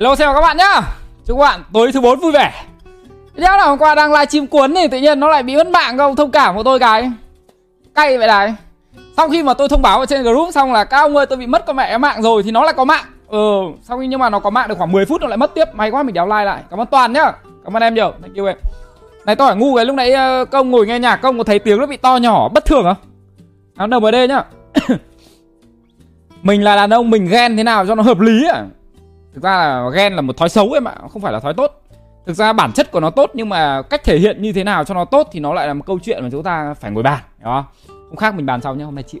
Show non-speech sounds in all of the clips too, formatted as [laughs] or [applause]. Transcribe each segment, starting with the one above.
Hello xem các bạn nhá. Chúc các bạn tối thứ bốn vui vẻ. Đéo là hôm qua đang livestream cuốn thì tự nhiên nó lại bị mất mạng không? Thông cảm của tôi cái. Cay vậy này. Sau khi mà tôi thông báo ở trên group xong là, các ông ơi, tôi bị mất con mẹ mạng rồi thì nó lại có mạng. Ừ sau khi nhưng mà nó có mạng được khoảng 10 phút nó lại mất tiếp. May quá mình đéo like lại. Cảm ơn Toàn nhá. Cảm ơn em nhiều. Thank you em. Này, tôi hỏi ngu cái lúc nãy ờ, công ngồi nghe nhạc công có thấy tiếng nó bị to nhỏ, bất thường không? Áo NMD nhá. [coughs] Mình là đàn ông mình ghen thế nào cho nó hợp lý à Thực ra là ghen là một thói xấu em ạ Không phải là thói tốt. Thực ra bản chất của nó tốt Nhưng mà cách thể hiện như thế nào cho nó tốt Thì nó lại là một câu chuyện mà chúng ta phải ngồi bàn đó không? Khác mình bàn sau nhé Hôm nay chịu.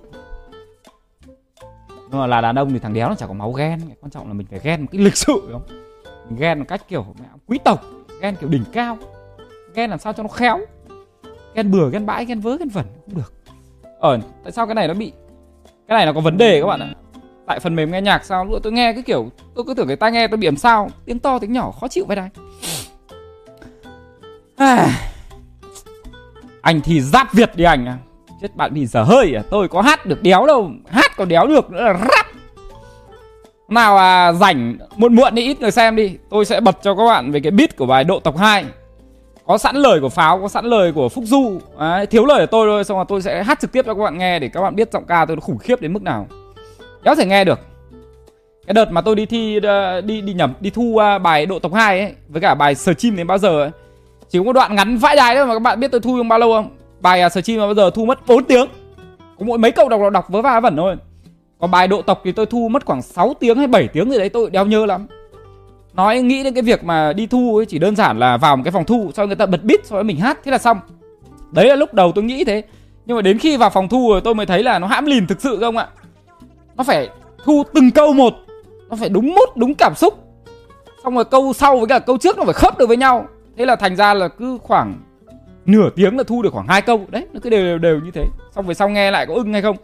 Nhưng mà là đàn ông thì thằng đéo nó chả có máu ghen Quan trọng là mình phải ghen một cái lịch sự đúng không? Mình ghen một cách kiểu quý tộc Ghen kiểu đỉnh cao. Ghen làm sao cho nó khéo. Ghen bừa, ghen bãi, ghen vớ, ghen vẩn Không được. Ờ, tại sao cái này nó bị Cái này nó có vấn đề các bạn ạ? Tại phần mềm nghe nhạc sao lúc tôi nghe cái kiểu tôi cứ tưởng cái tai nghe tôi bị làm sao. Tiếng to tiếng nhỏ khó chịu vậy đây anh thì giáp việt đi anh à chết bạn bị dở hơi à. Tôi có hát được đéo đâu. Hát còn đéo được nữa là rap. Nào à rảnh muộn muộn đi ít người xem đi. Tôi sẽ bật cho các bạn về cái beat của bài độ tộc 2 có sẵn lời của pháo có sẵn lời của phúc du. À, thiếu lời của tôi thôi xong rồi tôi sẽ hát trực tiếp cho các bạn nghe để các bạn biết giọng ca tôi nó khủng khiếp đến mức nào đéo thể nghe được. Cái đợt mà tôi đi thi đi đi nhầm đi thu à, bài độ tộc 2 ấy với cả bài sờ chim đến bao giờ ấy chỉ có một đoạn ngắn vãi đài thôi mà các bạn biết tôi thu trong bao lâu không? Bài à, sờ chim mà bao giờ thu mất 4 tiếng. Có mỗi mấy câu đọc đọc, đọc vớ va vẩn thôi. Còn bài độ tộc thì tôi thu mất khoảng 6 tiếng hay 7 tiếng gì đấy tôi đeo nhớ lắm. Nói nghĩ đến cái việc mà đi thu ấy chỉ đơn giản là vào một cái phòng thu sau người ta bật beat sau mình hát thế là xong. Đấy là lúc đầu tôi nghĩ thế. Nhưng mà đến khi vào phòng thu rồi tôi mới thấy là nó hãm lìn thực sự không ạ? Nó phải thu từng câu một. Nó phải đúng mút đúng cảm xúc. Xong rồi câu sau với cả câu trước nó phải khớp được với nhau. Thế là thành ra là cứ khoảng nửa tiếng là thu được khoảng hai câu. Đấy nó cứ đều đều, đều như thế. Xong về sau nghe lại có ưng hay không?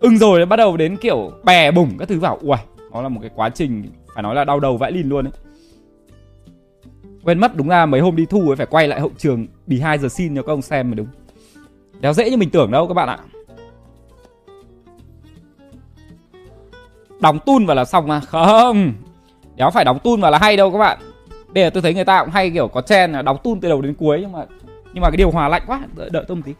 Ưng rồi bắt đầu đến kiểu bè bủng các thứ vào. Ui nó là một cái quá trình phải nói là đau đầu vãi lìn luôn đấy quên mất đúng ra mấy hôm đi thu ấy phải quay lại hậu trường. Bị hai giờ xin cho các ông xem mới đúng. Đéo dễ như mình tưởng đâu các bạn ạ. Đóng tun vào là xong mà. Không. Đéo phải đóng tun vào là hay đâu các bạn. Bây giờ tôi thấy người ta cũng hay kiểu có chen là đóng tun từ đầu đến cuối nhưng mà nhưng mà cái điều hòa lạnh quá đợi, đợi tôi một tí.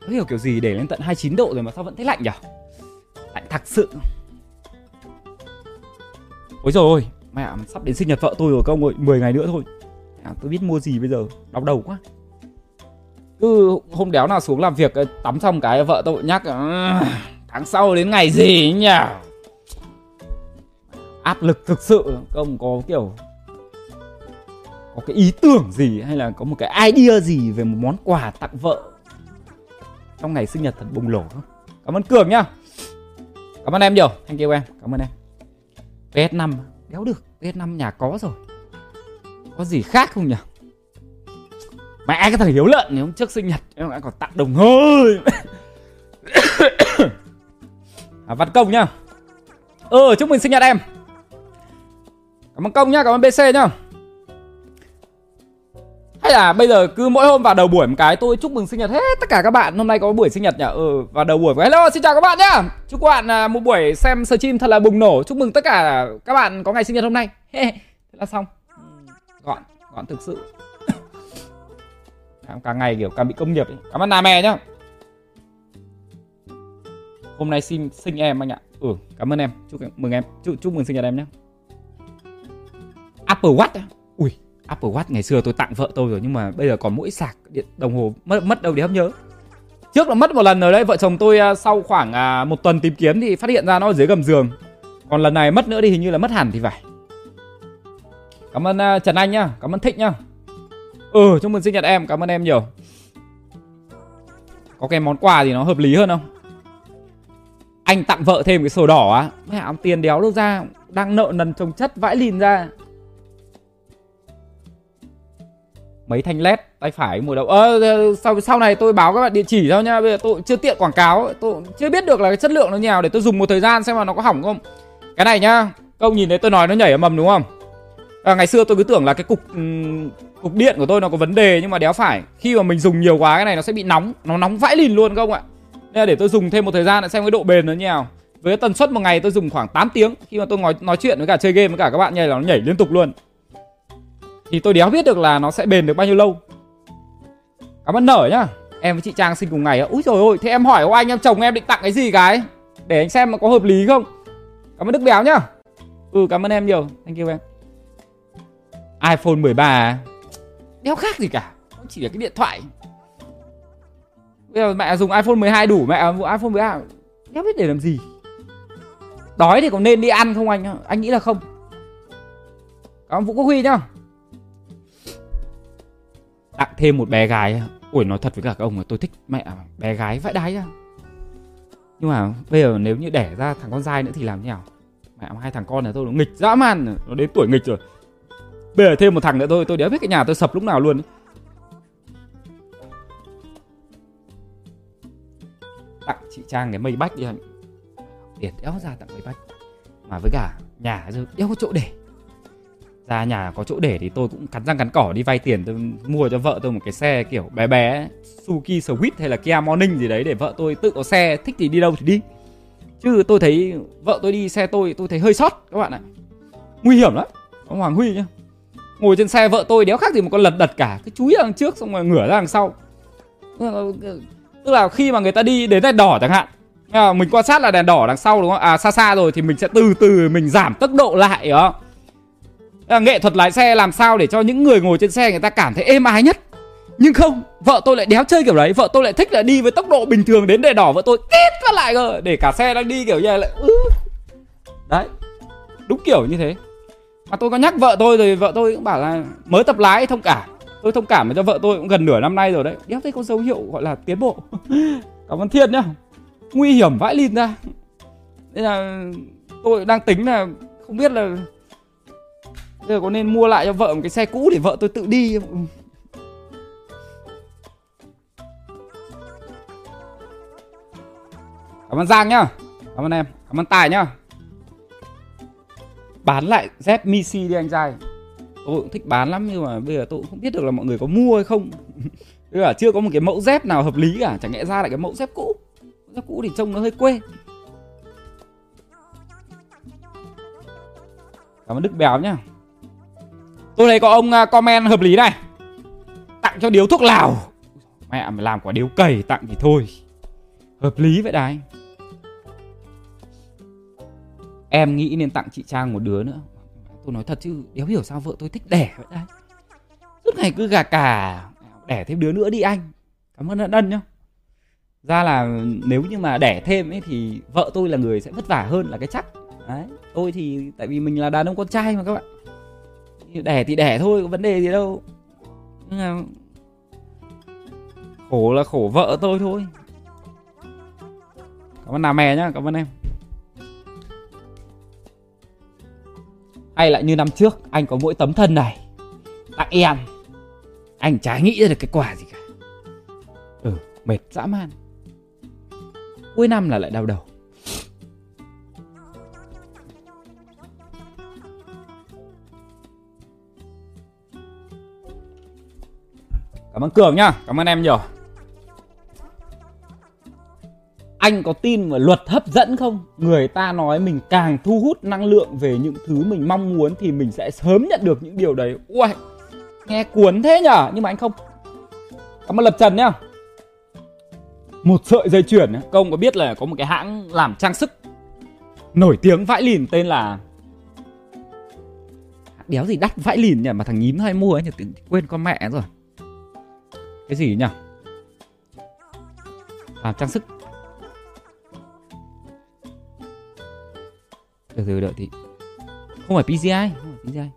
Không hiểu kiểu gì để lên tận 29 độ rồi mà sao vẫn thấy lạnh nhỉ Lạnh thật sự. Ôi rồi ôi Mẹ sắp đến sinh nhật vợ tôi rồi các ông ơi 10 ngày nữa thôi à, tôi biết mua gì bây giờ đau đầu quá. Cứ hôm đéo nào xuống làm việc tắm xong cái vợ tôi nhắc tháng sau đến ngày gì nhỉ? Áp lực thực sự không có kiểu có cái ý tưởng gì hay là có một cái idea gì về một món quà tặng vợ trong ngày sinh nhật thật bùng nổ không? Cảm ơn cường nhá. Cảm ơn em nhiều. Thank you em. Cảm ơn em. Ps5 đéo được. Ps5 nhà có rồi có gì khác không nhỉ? Mẹ cái thằng hiếu lợn này hôm trước sinh nhật em đã còn tặng đồng hồ [coughs] à, văn công nhá. Ừ chúc mừng sinh nhật em. Cảm ơn công nhá cảm ơn bc nhá. Hay là bây giờ cứ mỗi hôm vào đầu buổi một cái tôi chúc mừng sinh nhật hết tất cả các bạn. Hôm nay có buổi sinh nhật nhỉ? Ừ vào đầu buổi hello xin chào các bạn nhá. Chúc các bạn à, một buổi xem stream thật là bùng nổ. Chúc mừng tất cả các bạn có ngày sinh nhật hôm nay. [laughs] Thế là xong gọn thực sự. Càng ngày kiểu càng bị công nghiệp ấy. cảm ơn nà mè nhá. Hôm nay sinh sinh em anh ạ. Ừ cảm ơn em. Chúc mừng em. Chúc chúc mừng sinh nhật em nhé Apple Watch ui, Apple Watch ngày xưa tôi tặng vợ tôi rồi nhưng mà bây giờ còn mỗi sạc điện đồng hồ mất mất đâu để không nhớ. Trước là mất một lần rồi đấy. Vợ chồng tôi à, sau khoảng à, một tuần tìm kiếm thì phát hiện ra nó ở dưới gầm giường. Còn lần này mất nữa thì hình như là mất hẳn thì phải. Cảm ơn uh, Trần Anh nhá, cảm ơn thích nhá. Ừ, chúc mừng sinh nhật em, cảm ơn em nhiều. Có cái món quà thì nó hợp lý hơn không? Anh tặng vợ thêm cái sổ đỏ á, mẹ ông tiền đéo đâu ra, đang nợ nần trồng chất vãi lìn ra. Mấy thanh led tay phải mùa đầu. Ơ ờ, ờ, sau sau này tôi báo các bạn địa chỉ sao nha, bây giờ tôi chưa tiện quảng cáo, tôi chưa biết được là cái chất lượng nó như nào để tôi dùng một thời gian xem mà nó có hỏng không. Cái này nhá, công nhìn thấy tôi nói nó nhảy ở mầm đúng không? À, ngày xưa tôi cứ tưởng là cái cục um, cục điện của tôi nó có vấn đề nhưng mà đéo phải. Khi mà mình dùng nhiều quá cái này nó sẽ bị nóng nó nóng vãi lìn luôn không ạ. Nên là để tôi dùng thêm một thời gian để xem cái độ bền nó như nào. Với tần suất một ngày tôi dùng khoảng 8 tiếng. Khi mà tôi nói nói chuyện với cả chơi game với cả các bạn nhảy là nó nhảy liên tục luôn. Thì tôi đéo biết được là nó sẽ bền được bao nhiêu lâu. Cảm ơn nở nhá. Em với chị trang sinh cùng ngày á úi rồi ôi thế em hỏi của anh em chồng em định tặng cái gì cái? Để anh xem mà có hợp lý không? Cảm ơn đức béo nhá. Ừ cảm ơn em nhiều. Thank you em iphone 13 à? đéo khác gì cả nó chỉ là cái điện thoại. Bây giờ mẹ dùng iphone 12 đủ, mẹ dùng iphone 13 đéo biết để làm gì. Đói thì còn nên đi ăn không anh anh nghĩ là không. Cảm ơn vũ quốc huy nhá. Tặng thêm một bé gái ui nói thật với cả các ông là tôi thích mẹ bé gái vãi đái ra nhưng mà bây giờ nếu như đẻ ra thằng con trai nữa thì làm thế nào? Mẹ hai thằng con này tôi nó nghịch dã man nó đến tuổi nghịch rồi bây thêm một thằng nữa thôi, tôi đéo biết cái nhà tôi sập lúc nào luôn tặng chị trang cái mây bách đi anh. Tiền đéo ra tặng mây bách. Mà với cả nhà đéo có chỗ để. Ra nhà có chỗ để thì tôi cũng cắn răng cắn cỏ đi vay tiền, tôi mua cho vợ tôi một cái xe kiểu bé bé, Suzuki Swift hay là Kia Morning gì đấy để vợ tôi tự có xe, thích thì đi đâu thì đi. Chứ tôi thấy vợ tôi đi xe tôi tôi thấy hơi sót các bạn ạ. Nguy hiểm lắm, ông Hoàng Huy nhá ngồi trên xe vợ tôi đéo khác gì một con lật đật cả. Cứ chúi ra đằng trước xong rồi ngửa ra đằng sau. Ờ, ờ, ờ, tức là khi mà người ta đi đến đèn đỏ chẳng hạn mình quan sát là đèn đỏ đằng sau đúng không? À xa xa rồi thì mình sẽ từ từ mình giảm tốc độ lại đó à, nghệ thuật lái xe làm sao để cho những người ngồi trên xe người ta cảm thấy êm ái nhất? Nhưng không vợ tôi lại đéo chơi kiểu đấy. Vợ tôi lại thích là đi với tốc độ bình thường đến đèn đỏ vợ tôi kết phát lại cơ. Để cả xe đang đi kiểu như lại ừ. đấy đúng kiểu như thế mà tôi có nhắc vợ tôi rồi, vợ tôi cũng bảo là mới tập lái thông cảm. Tôi thông cảm cho vợ tôi cũng gần nửa năm nay rồi đấy. Đéo thấy có dấu hiệu gọi là tiến bộ. [laughs] Cảm ơn thiên nhá. Nguy hiểm vãi lìn ra. Nên là tôi đang tính là không biết là bây giờ có nên mua lại cho vợ một cái xe cũ để vợ tôi tự đi không? Ừ. Cảm ơn giang nhá. Cảm ơn em. Cảm ơn tài nhá bán lại dép Misi đi anh trai. Tôi cũng thích bán lắm nhưng mà bây giờ tôi cũng không biết được là mọi người có mua hay không. [laughs] Bây giờ chưa có một cái mẫu dép nào hợp lý cả, chẳng lẽ ra lại cái mẫu dép cũ. Dép cũ thì trông nó hơi quê. Cảm ơn đức béo nhá. Tôi thấy có ông à, comment hợp lý này. Tặng cho điếu thuốc lào. Mẹ mày làm quả điếu cầy tặng thì thôi. Hợp lý vậy đấy em nghĩ nên tặng chị trang một đứa nữa. Tôi nói thật chứ, đéo hiểu sao vợ tôi thích đẻ vậy đấy suốt ngày cứ gà cà, đẻ thêm đứa nữa đi anh. Cảm ơn ân nhá. Ra là nếu như mà đẻ thêm ấy thì vợ tôi là người sẽ vất vả hơn là cái chắc. Đấy, tôi thì tại vì mình là đàn ông con trai mà các bạn. Đẻ thì đẻ thôi, có vấn đề gì đâu. Nhưng mà khổ là khổ vợ tôi thôi. Cảm ơn nà mè nhá, cảm ơn em. Hay lại như năm trước anh có mỗi tấm thân này. Tặng em. Anh chả nghĩ ra được cái quả gì cả. Ừ mệt. Dã man. Cuối năm là lại đau đầu. Cảm ơn Cường nhá, cảm ơn em nhiều. Anh có tin vào luật hấp dẫn không? Người ta nói mình càng thu hút năng lượng về những thứ mình mong muốn thì mình sẽ sớm nhận được những điều đấy. Ui, nghe cuốn thế nhở? Nhưng mà anh không. Cảm ơn Lập Trần nhá. Một sợi dây chuyền, công có biết là có một cái hãng làm trang sức nổi tiếng vãi lìn tên là đéo gì đắt vãi lìn nhỉ mà thằng nhím hay mua ấy nhỉ quên con mẹ rồi cái gì nhỉ làm trang sức từ từ, đợi thì không phải PCI không phải PCI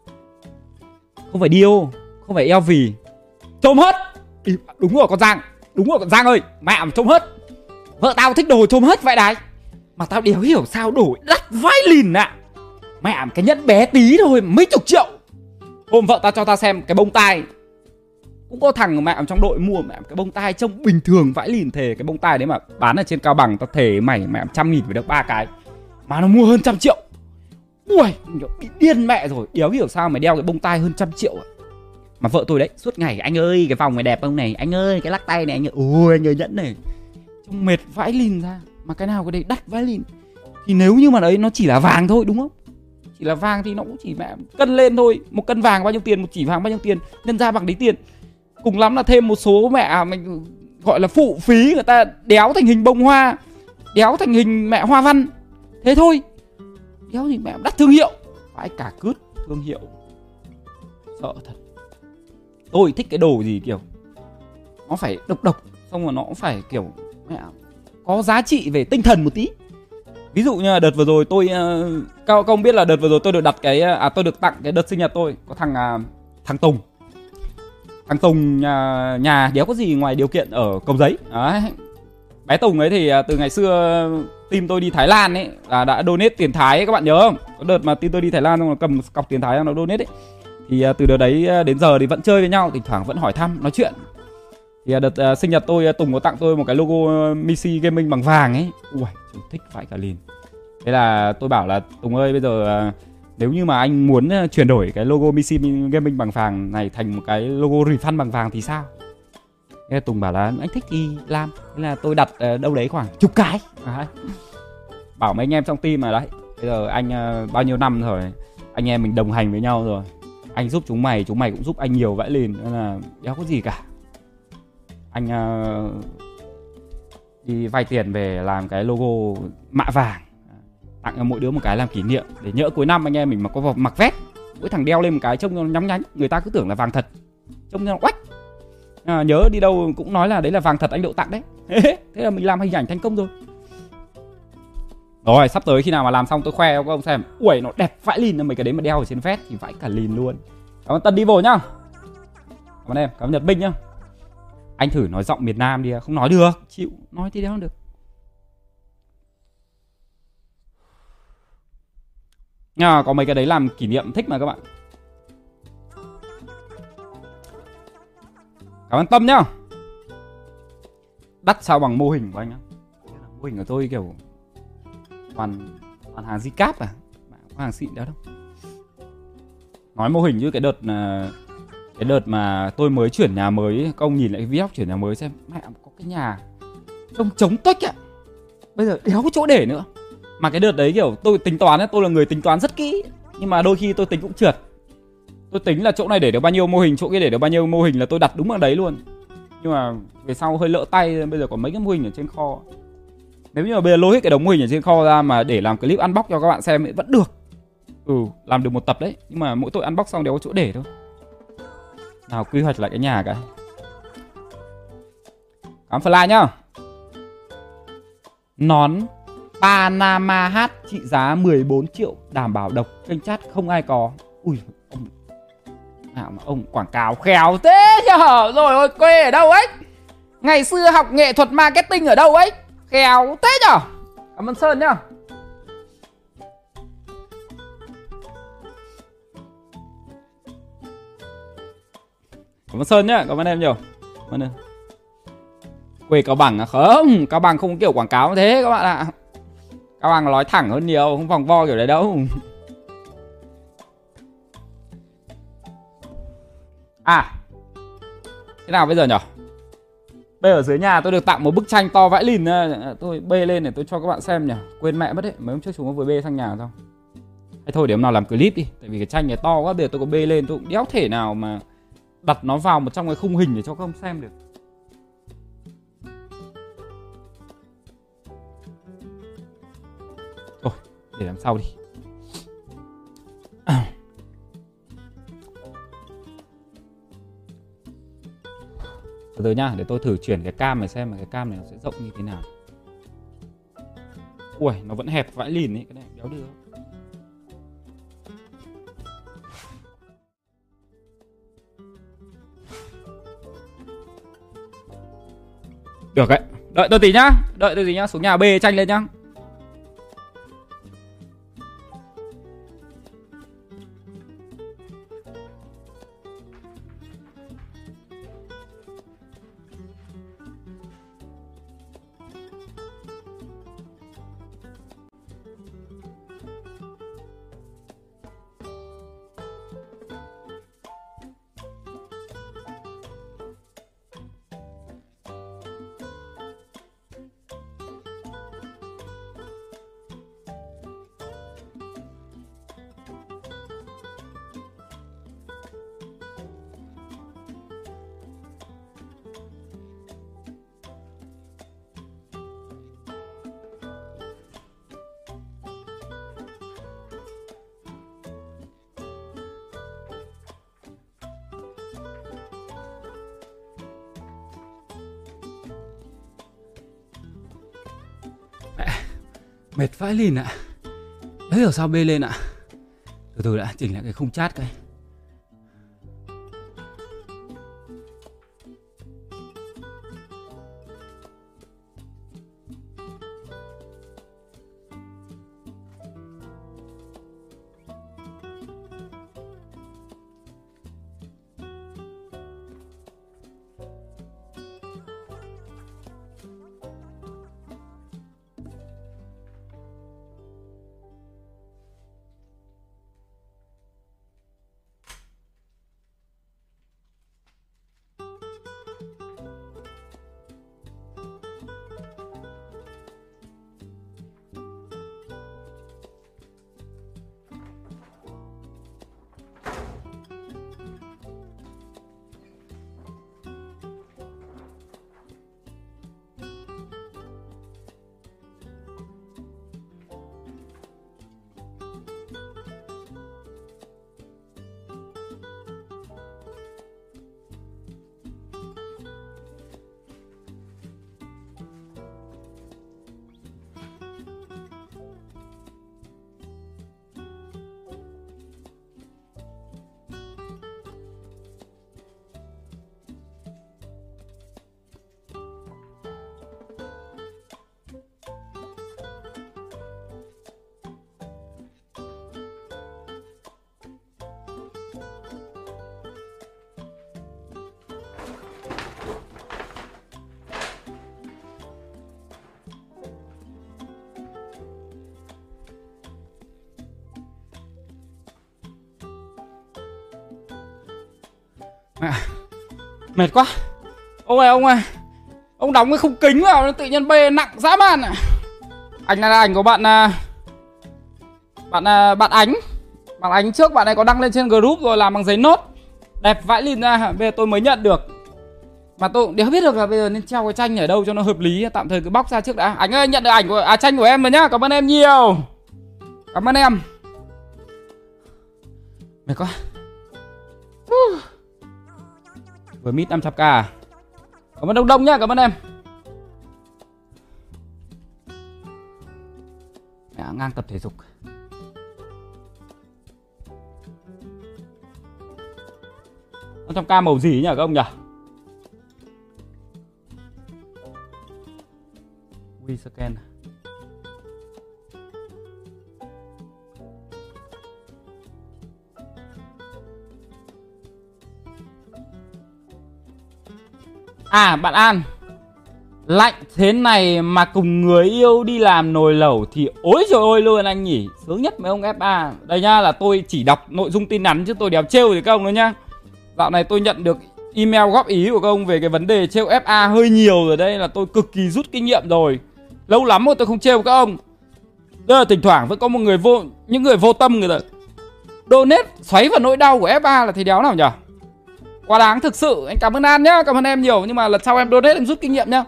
không phải Dio, không phải LV trôm hết đúng rồi, con Giang. Đúng rồi, con Giang ơi. Mẹ mà trôm hết vợ tao thích đồ trôm hết vậy đấy mà tao đéo hiểu sao đổi đắt vãi lìn ạ. À. mẹ cái nhẫn bé tí thôi, mấy chục triệu. Hôm vợ tao cho tao xem cái bông tai. Cũng có thằng mẹ trong đội mua mẹ cái bông tai trông bình thường vãi lìn thề cái bông tai đấy mà bán ở trên cao bằng, tao thề mày, mẹ trăm nghìn phải được ba cái. Mà nó mua hơn trăm triệu ui bị điên mẹ rồi. Đéo hiểu sao mày đeo cái bông tai hơn trăm triệu à. mà vợ tôi đấy suốt ngày anh ơi cái vòng này đẹp không này? Anh ơi cái lắc tay này anh ơi. Ui, anh ơi nhẫn này. Trông mệt vãi lìn ra. Mà cái nào cái đấy đắt vãi lìn thì nếu như mà đấy nó chỉ là vàng thôi đúng không? Chỉ là vàng thì nó cũng chỉ mẹ cân lên thôi. Một cân vàng bao nhiêu tiền một chỉ vàng bao nhiêu tiền nhân ra bằng đấy tiền. Cùng lắm là thêm một số mẹ à, mình gọi là phụ phí người ta đéo thành hình bông hoa đéo thành hình mẹ hoa văn. Thế thôi kéo thì mẹ đắt thương hiệu. Phải cả cướp thương hiệu. Sợ thật. Tôi thích cái đồ gì kiểu, nó phải độc độc, xong rồi nó cũng phải kiểu, mẹ, có giá trị về tinh thần một tí. Ví dụ như là đợt vừa rồi tôi ờ, cao công biết là đợt vừa rồi tôi được đặt cái ờ, à tôi được tặng cái đợt sinh nhật tôi, có thằng à, thằng Tùng. Thằng Tùng nhà nhà, đéo có gì ngoài điều kiện ở cầu giấy. Đấy. Bé Tùng ấy thì à, từ ngày xưa team tôi đi Thái Lan ấy là đã donate tiền Thái ấy, các bạn nhớ không? Có đợt mà team tôi đi Thái Lan xong nó cầm cọc tiền Thái nó donate ấy. Thì à, từ đợt đấy à, đến giờ thì vẫn chơi với nhau thỉnh thoảng vẫn hỏi thăm nói chuyện. Thì à, đợt uh, sinh nhật tôi Tùng có tặng tôi một cái logo Missy Gaming bằng vàng ấy. Ui thích phải cả liền. Thế là tôi bảo là Tùng ơi bây giờ uh, nếu như mà anh muốn chuyển đổi cái logo Missy Gaming bằng vàng này thành một cái logo refund bằng vàng thì sao? Thế Tùng bảo là anh thích thì làm thế là tôi đặt uh, đâu đấy khoảng chục cái. Đấy. bảo mấy anh em trong team mà đấy bây giờ anh uh, bao nhiêu năm rồi anh em mình đồng hành với nhau rồi. Anh giúp chúng mày chúng mày cũng giúp anh nhiều vãi liền nên là đéo có gì cả. Anh uh, đi vay tiền về làm cái logo mạ vàng. Tặng cho mỗi đứa một cái làm kỷ niệm để nhỡ cuối năm anh em mình mà có mặc vest mỗi thằng đeo lên một cái trông nó nhóng nhánh người ta cứ tưởng là vàng thật. Trông nó oách à, nhớ đi đâu cũng nói là đấy là vàng thật anh độ tặng đấy. [laughs] Thế là mình làm hình ảnh thành công rồi. Rồi sắp tới khi nào mà làm xong tôi khoe cho các ông xem. Ui nó đẹp vãi lìn mấy cái đấy mà đeo ở trên vest thì vãi cả lìn luôn. Cảm ơn tân đi vô nhá. Cảm ơn em cảm ơn nhật binh nhá. Anh thử nói giọng miền Nam đi không nói được. Chịu nói thì đéo được. À, có mấy cái đấy làm kỷ niệm thích mà các bạn. Cảm ơn tâm nhá. Đắt sao bằng mô hình của anh á. Mô hình của tôi kiểu toàn toàn hàng di cáp à có hàng xịn đéo đâu. Nói mô hình như cái đợt à, cái đợt mà tôi mới chuyển nhà mới các ông nhìn lại cái vlog chuyển nhà mới xem mẹ có cái nhà trông trống tuếch ạ. Bây giờ đéo có chỗ để nữa. Mà cái đợt đấy kiểu tôi tính toán ấy, tôi là người tính toán rất kỹ. Nhưng mà đôi khi tôi tính cũng trượt tôi tính là chỗ này để được bao nhiêu mô hình, chỗ kia để được bao nhiêu mô hình là tôi đặt đúng ở đấy luôn. Nhưng mà về sau hơi lỡ tay, bây giờ có mấy cái mô hình ở trên kho. Nếu như mà bây giờ lôi hết cái đống mô hình ở trên kho ra mà để làm clip unbox cho các bạn xem ấy, vẫn được. Ừ làm được một tập đấy, nhưng mà mỗi tội unbox xong đều có chỗ để thôi. Nào, quy hoạch lại cái nhà cái. Cảm fly nhá. Nón Panama hát trị giá 14 triệu, Đảm bảo độc, kênh chat không ai có. Ui nào mà ông quảng cáo khéo thế nhở Rồi ôi quê ở đâu ấy Ngày xưa học nghệ thuật marketing ở đâu ấy Khéo thế nhở Cảm ơn Sơn nhá Cảm ơn Sơn nhá, cảm ơn em nhiều. Cảm ơn em. Quê Cao Bằng à? Không, Cao Bằng không kiểu quảng cáo thế các bạn ạ. Cao Bằng nói thẳng hơn nhiều, không vòng vo kiểu đấy đâu. À. Thế nào bây giờ nhở? Bây ở dưới nhà tôi được tặng một bức tranh to vãi lìn à, Tôi bê lên để tôi cho các bạn xem nhỉ Quên mẹ mất đấy, mấy hôm trước chúng nó vừa bê sang nhà xong Hay thôi để hôm nào làm clip đi Tại vì cái tranh này to quá, bây giờ tôi có bê lên tôi cũng đéo thể nào mà đặt nó vào một trong cái khung hình để cho các ông xem được thôi để làm sau đi từ nhá, để tôi thử chuyển cái cam này xem mà cái cam này nó sẽ rộng như thế nào. Ui nó vẫn hẹp vãi lìn ấy, cái này đéo được Được đấy Đợi tôi tí nhá, Đợi tôi tí nhá, Xuống nhà B tranh lên nhá. Vãi lìn ạ. Đấy hiểu sao bê lên ạ? Từ từ đã, chỉnh lại cái khung chat cái. À, Mệt quá. Ông ơi ông ơi. Ông đóng cái khung kính vào nó tự nhiên bê nặng dã man à. Ảnh này là ảnh của bạn à, Bạn à, bạn ánh. Bạn ánh trước bạn này có đăng lên trên group rồi làm bằng giấy nốt. Đẹp vãi lìn ra Bây giờ tôi mới nhận được. Mà tôi cũng đéo biết được là bây giờ nên treo cái tranh ở đâu cho nó hợp lý Tạm thời cứ bóc ra trước đã. Ảnh ơi nhận được ảnh của à, tranh của em rồi nhá Cảm ơn em nhiều. Cảm ơn em. Mệt quá với mít 500k à? Cảm ơn Đông Đông nhá, cảm ơn em. Mẹ ngang tập thể dục. Năm trăm k màu gì nhỉ các ông nhỉ? We scan à? À bạn An. Lạnh thế này mà cùng người yêu đi làm nồi lẩu thì ối trời ơi luôn anh nhỉ. Sướng nhất mấy ông FA Đây nha là tôi chỉ đọc nội dung tin nhắn chứ tôi đéo trêu thì các ông nữa nhá. Dạo này tôi nhận được email góp ý của các ông về cái vấn đề trêu FA hơi nhiều rồi đây, là tôi cực kỳ rút kinh nghiệm rồi. Lâu lắm rồi tôi không trêu các ông. Đây là thỉnh thoảng vẫn có một người vô, Những người vô tâm người ta Donate xoáy vào nỗi đau của FA là thì đéo nào nhỉ? Quá đáng thực sự. Anh cảm ơn An nhá. Cảm ơn em nhiều. Nhưng mà lần sau em donate em rút kinh nghiệm nhá.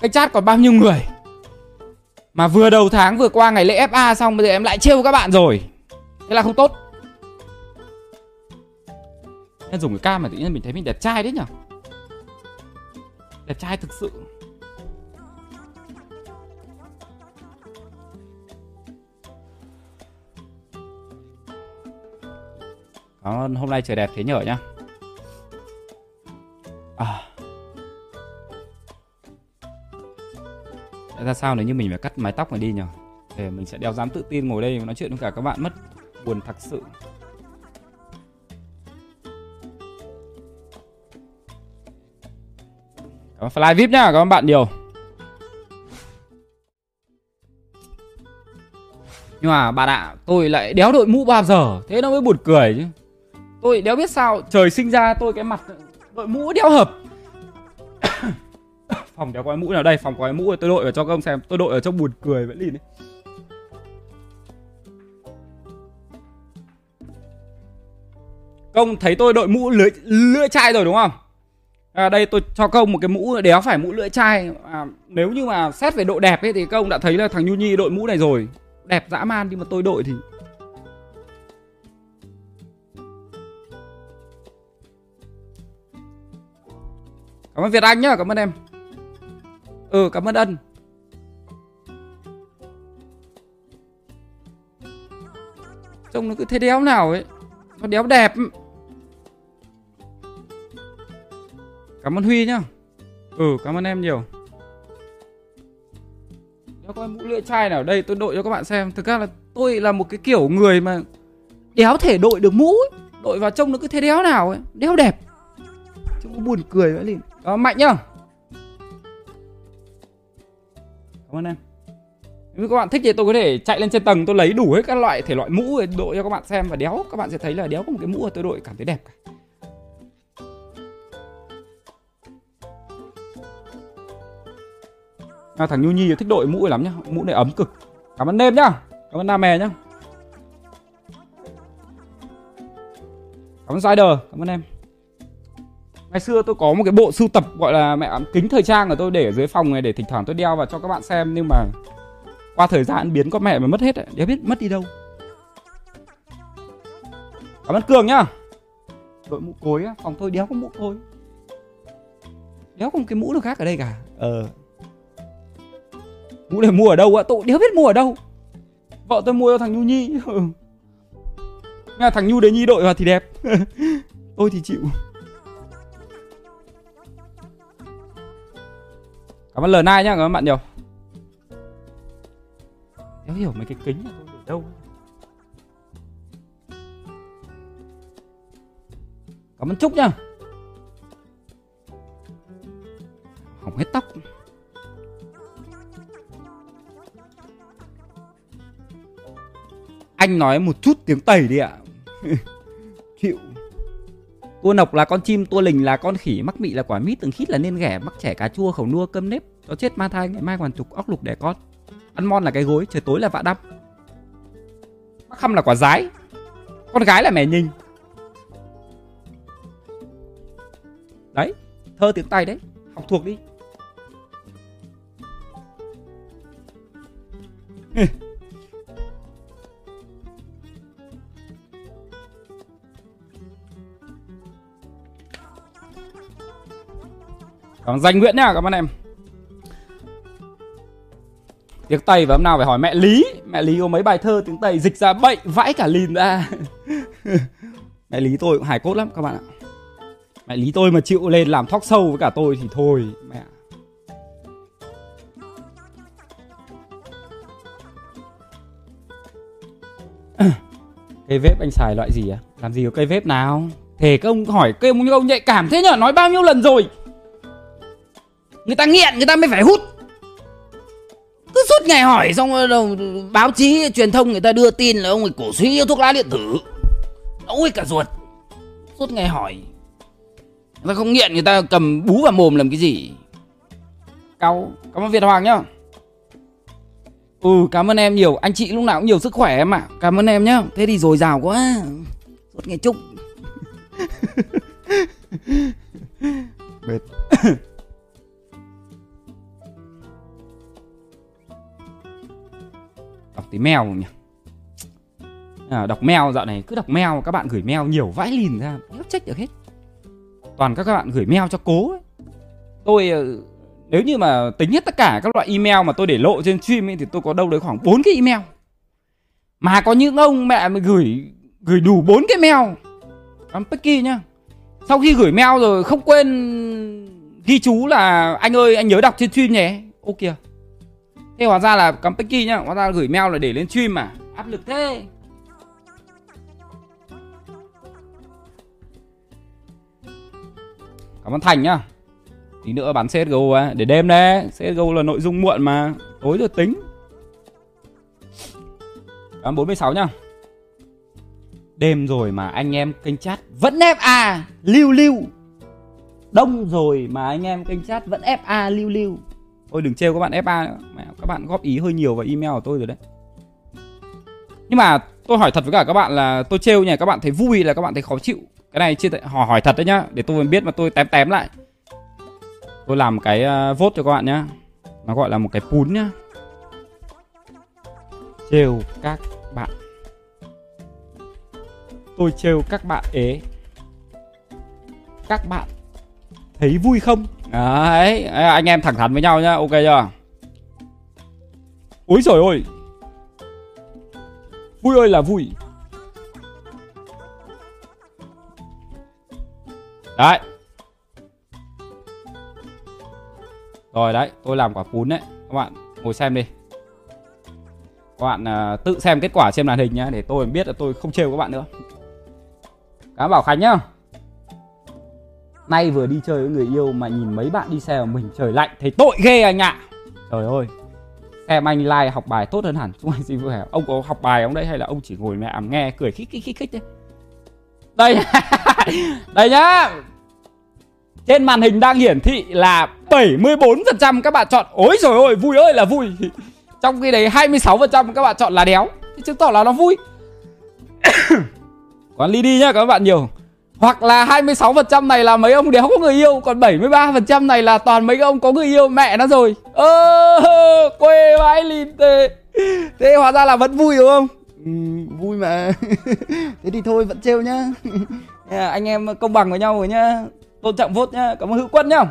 Cái chat còn bao nhiêu người? Mà vừa đầu tháng vừa qua ngày lễ FA xong, Bây giờ em lại trêu các bạn rồi. Thế là không tốt. Em dùng cái cam mà tự nhiên mình thấy mình đẹp trai đấy nhở Đẹp trai thực sự. Cảm ơn hôm nay trời đẹp thế nhở nhá. Ra sao nếu như mình phải cắt mái tóc này đi nhở để mình sẽ đeo dám tự tin ngồi đây và nói chuyện với cả các bạn mất buồn thật sự. Cảm ơn Fly VIP nhá, cảm ơn bạn nhiều. Nhưng mà bạn ạ, à, tôi lại đéo đội mũ bao giờ Thế nó mới buồn cười chứ. Tôi đéo biết sao Trời sinh ra tôi cái mặt đội mũ đeo hợp phòng đeo có mũ nào đây? Phòng có mũ tôi đội vào cho các ông xem. Tôi đội ở trong buồn cười vẫn lìn đấy công thấy tôi đội mũ lưỡi lưỡi chai rồi đúng không? À, đây tôi cho công một cái mũ đéo phải mũ lưỡi chai. À, nếu như mà xét về độ đẹp ấy thì công đã thấy là thằng nhu nhi đội mũ này rồi. Đẹp dã man nhưng mà tôi đội thì Cảm ơn Việt Anh nhá, cảm ơn em ừ cảm ơn ân. Trông nó cứ thế đéo nào ấy. Nó đéo đẹp. Cảm ơn huy nhá. Ừ cảm ơn em nhiều. Nó coi mũ lưỡi chai nào. Đây, tôi đội cho các bạn xem. Thực ra là tôi là một cái kiểu người mà đéo thể đội được mũ ấy. đội vào trông nó cứ thế đéo nào ấy. Đéo đẹp. Trông buồn cười vậy liền. Đó, mạnh nhá. Cảm ơn em. Nếu các bạn thích thì tôi có thể chạy lên trên tầng tôi lấy đủ hết các loại thể loại mũ để đội cho các bạn xem. Và đéo các bạn sẽ thấy là đéo có một cái mũ mà tôi đội cảm thấy đẹp cả. À, thằng Nhu Nhi thích đội mũ lắm nhá. Mũ này ấm cực. Cảm ơn nêm nhá. Cảm ơn Nam Mè nhá. Cảm ơn Spider cảm ơn em ngày xưa tôi có một cái bộ sưu tập gọi là mẹ kính thời trang của tôi để ở dưới phòng này để thỉnh thoảng tôi đeo vào cho các bạn xem, nhưng mà qua thời gian biến con mẹ mà mất hết đéo biết mất đi đâu. Cảm ơn cường nhá. Đội mũ cối á, phòng tôi đéo có mũ cối đéo có một cái mũ nào khác ở đây cả. Ờ. Mũ này mua ở đâu á? Tôi đéo biết mua ở đâu. Vợ tôi mua cho thằng nhu nhi. [laughs] Nghe thằng nhu đấy nhi đội vào thì đẹp. [laughs] Tôi thì chịu. Cảm ơn l nai nhá, cảm ơn bạn nhiều. Đéo hiểu mấy cái kính này tôi để đâu cảm ơn trúc nhá. Hỏng hết tóc. Anh nói một chút tiếng tẩy đi ạ. [laughs] Chịu. Cua nọc là con chim tua lình, là con khỉ, mắc mị là quả mít, từng khít là nên ghẻ, mắc trẻ cà chua, khẩu nua, cơm nếp nó chết ma thai, ngày mai còn trục óc lục đẻ con. Ăn mon là cái gối, trời tối là vạ đắp mắc khăm là quả dái con gái là mẹ nhìn đấy, thơ tiếng tây đấy. Học thuộc đi. [laughs] Còn danh Nguyễn nhá các bạn em Tiếng Tây và hôm nào phải hỏi mẹ Lý Mẹ Lý có mấy bài thơ tiếng Tây dịch ra bệnh vãi cả lìn ra [laughs] Mẹ Lý tôi cũng hài cốt lắm, các bạn ạ Mẹ Lý tôi mà chịu lên làm thóc sâu với cả tôi thì thôi, mẹ [coughs] Cây vếp anh xài loại gì à? Làm gì có cây vếp nào? Thề các ông hỏi cây ông như ông nhạy cảm thế nhở? Nói bao nhiêu lần rồi? Người ta nghiện người ta mới phải hút. Cứ suốt ngày hỏi xong rồi báo chí truyền thông người ta đưa tin là ông ấy cổ suý thuốc lá điện tử. Ôi cả ruột. Suốt ngày hỏi. Người ta không nghiện người ta cầm bú vào mồm làm cái gì? Cao cảm ơn việt hoàng nhá. Ừ cảm ơn em nhiều. Anh chị lúc nào cũng nhiều sức khỏe em ạ. À. cảm ơn em nhá. Thế thì dồi dào quá. Suốt ngày chúc. [laughs] Mệt [laughs] tí mail nhỉ? À, đọc mail dạo này cứ đọc mail các bạn gửi mail nhiều vãi lìn ra đéo trách được hết. Toàn các bạn gửi mail cho cố ấy. tôi ờ, nếu như mà tính hết tất cả các loại email mà tôi để lộ trên stream ấy, thì tôi có đâu đấy khoảng 4 cái email. Mà có những ông mẹ mà gửi gửi đủ bốn cái mail Cảm Pecky nhá. Sau khi gửi mail rồi không quên ghi chú là anh ơi anh nhớ đọc trên stream nhé. Ô kìa thế hóa ra là cắm Pecky nhá hóa ra gửi mail là để lên stream mà. Áp lực thế. Cảm ơn thành nhá. Tí nữa bán CSGO à, để đêm đấy. CSGO là nội dung muộn mà tối rồi tính. Cảm ơn 46 nhá. Đêm rồi mà anh em kênh chat vẫn FA lưu lưu. Đông rồi mà anh em kênh chat vẫn FA lưu lưu. Ôi đừng trêu các bạn FA nữa. Mẹ, Các bạn góp ý hơi nhiều vào email của tôi rồi đấy. Nhưng mà tôi hỏi thật với cả các bạn là Tôi trêu nhỉ các bạn thấy vui là các bạn thấy khó chịu. Cái này chia hỏi, hỏi thật đấy nhá Để tôi biết mà tôi tém tém lại. Tôi làm cái uh, vote cho các bạn nhá. Nó gọi là một cái pún nhá. Trêu các bạn. Tôi trêu các bạn ế. Các bạn Thấy vui không? đấy anh em thẳng thắn với nhau nhá ok chưa? Ui rồi ôi vui ơi là vui. Đấy. Rồi đấy tôi làm quả cún đấy các bạn ngồi xem đi. Các bạn uh, tự xem kết quả trên màn hình nhá để tôi biết là tôi không trêu các bạn nữa. Cảm bảo khánh nhá nay vừa đi chơi với người yêu mà nhìn mấy bạn đi xe của mình, trời lạnh, thấy tội ghê anh ạ. Trời ơi em anh like học bài tốt hơn hẳn. Chúng anh xin vui ông có học bài ông đấy, hay là ông chỉ ngồi mẹ nghe, cười khích khích khích khích đấy đây [laughs] đây nhá. Trên màn hình đang hiển thị là 74% các bạn chọn. Ôi rồi ôi vui ơi là vui. [laughs] Trong khi đấy 26% các bạn chọn là đéo. Thì chứng tỏ là nó vui. Còn ly đi nhá các bạn nhiều. Hoặc là 26% này là mấy ông đéo có người yêu Còn 73% này là toàn mấy ông có người yêu mẹ nó rồi. Ơ quê vãi lìn tê Thế hóa ra là vẫn vui đúng không? Ừ, Vui mà. [laughs] Thế thì thôi vẫn trêu nhá. [laughs] Anh em công bằng với nhau rồi nhá. Tôn trọng vote nhá. Cảm ơn hữu quân nhá.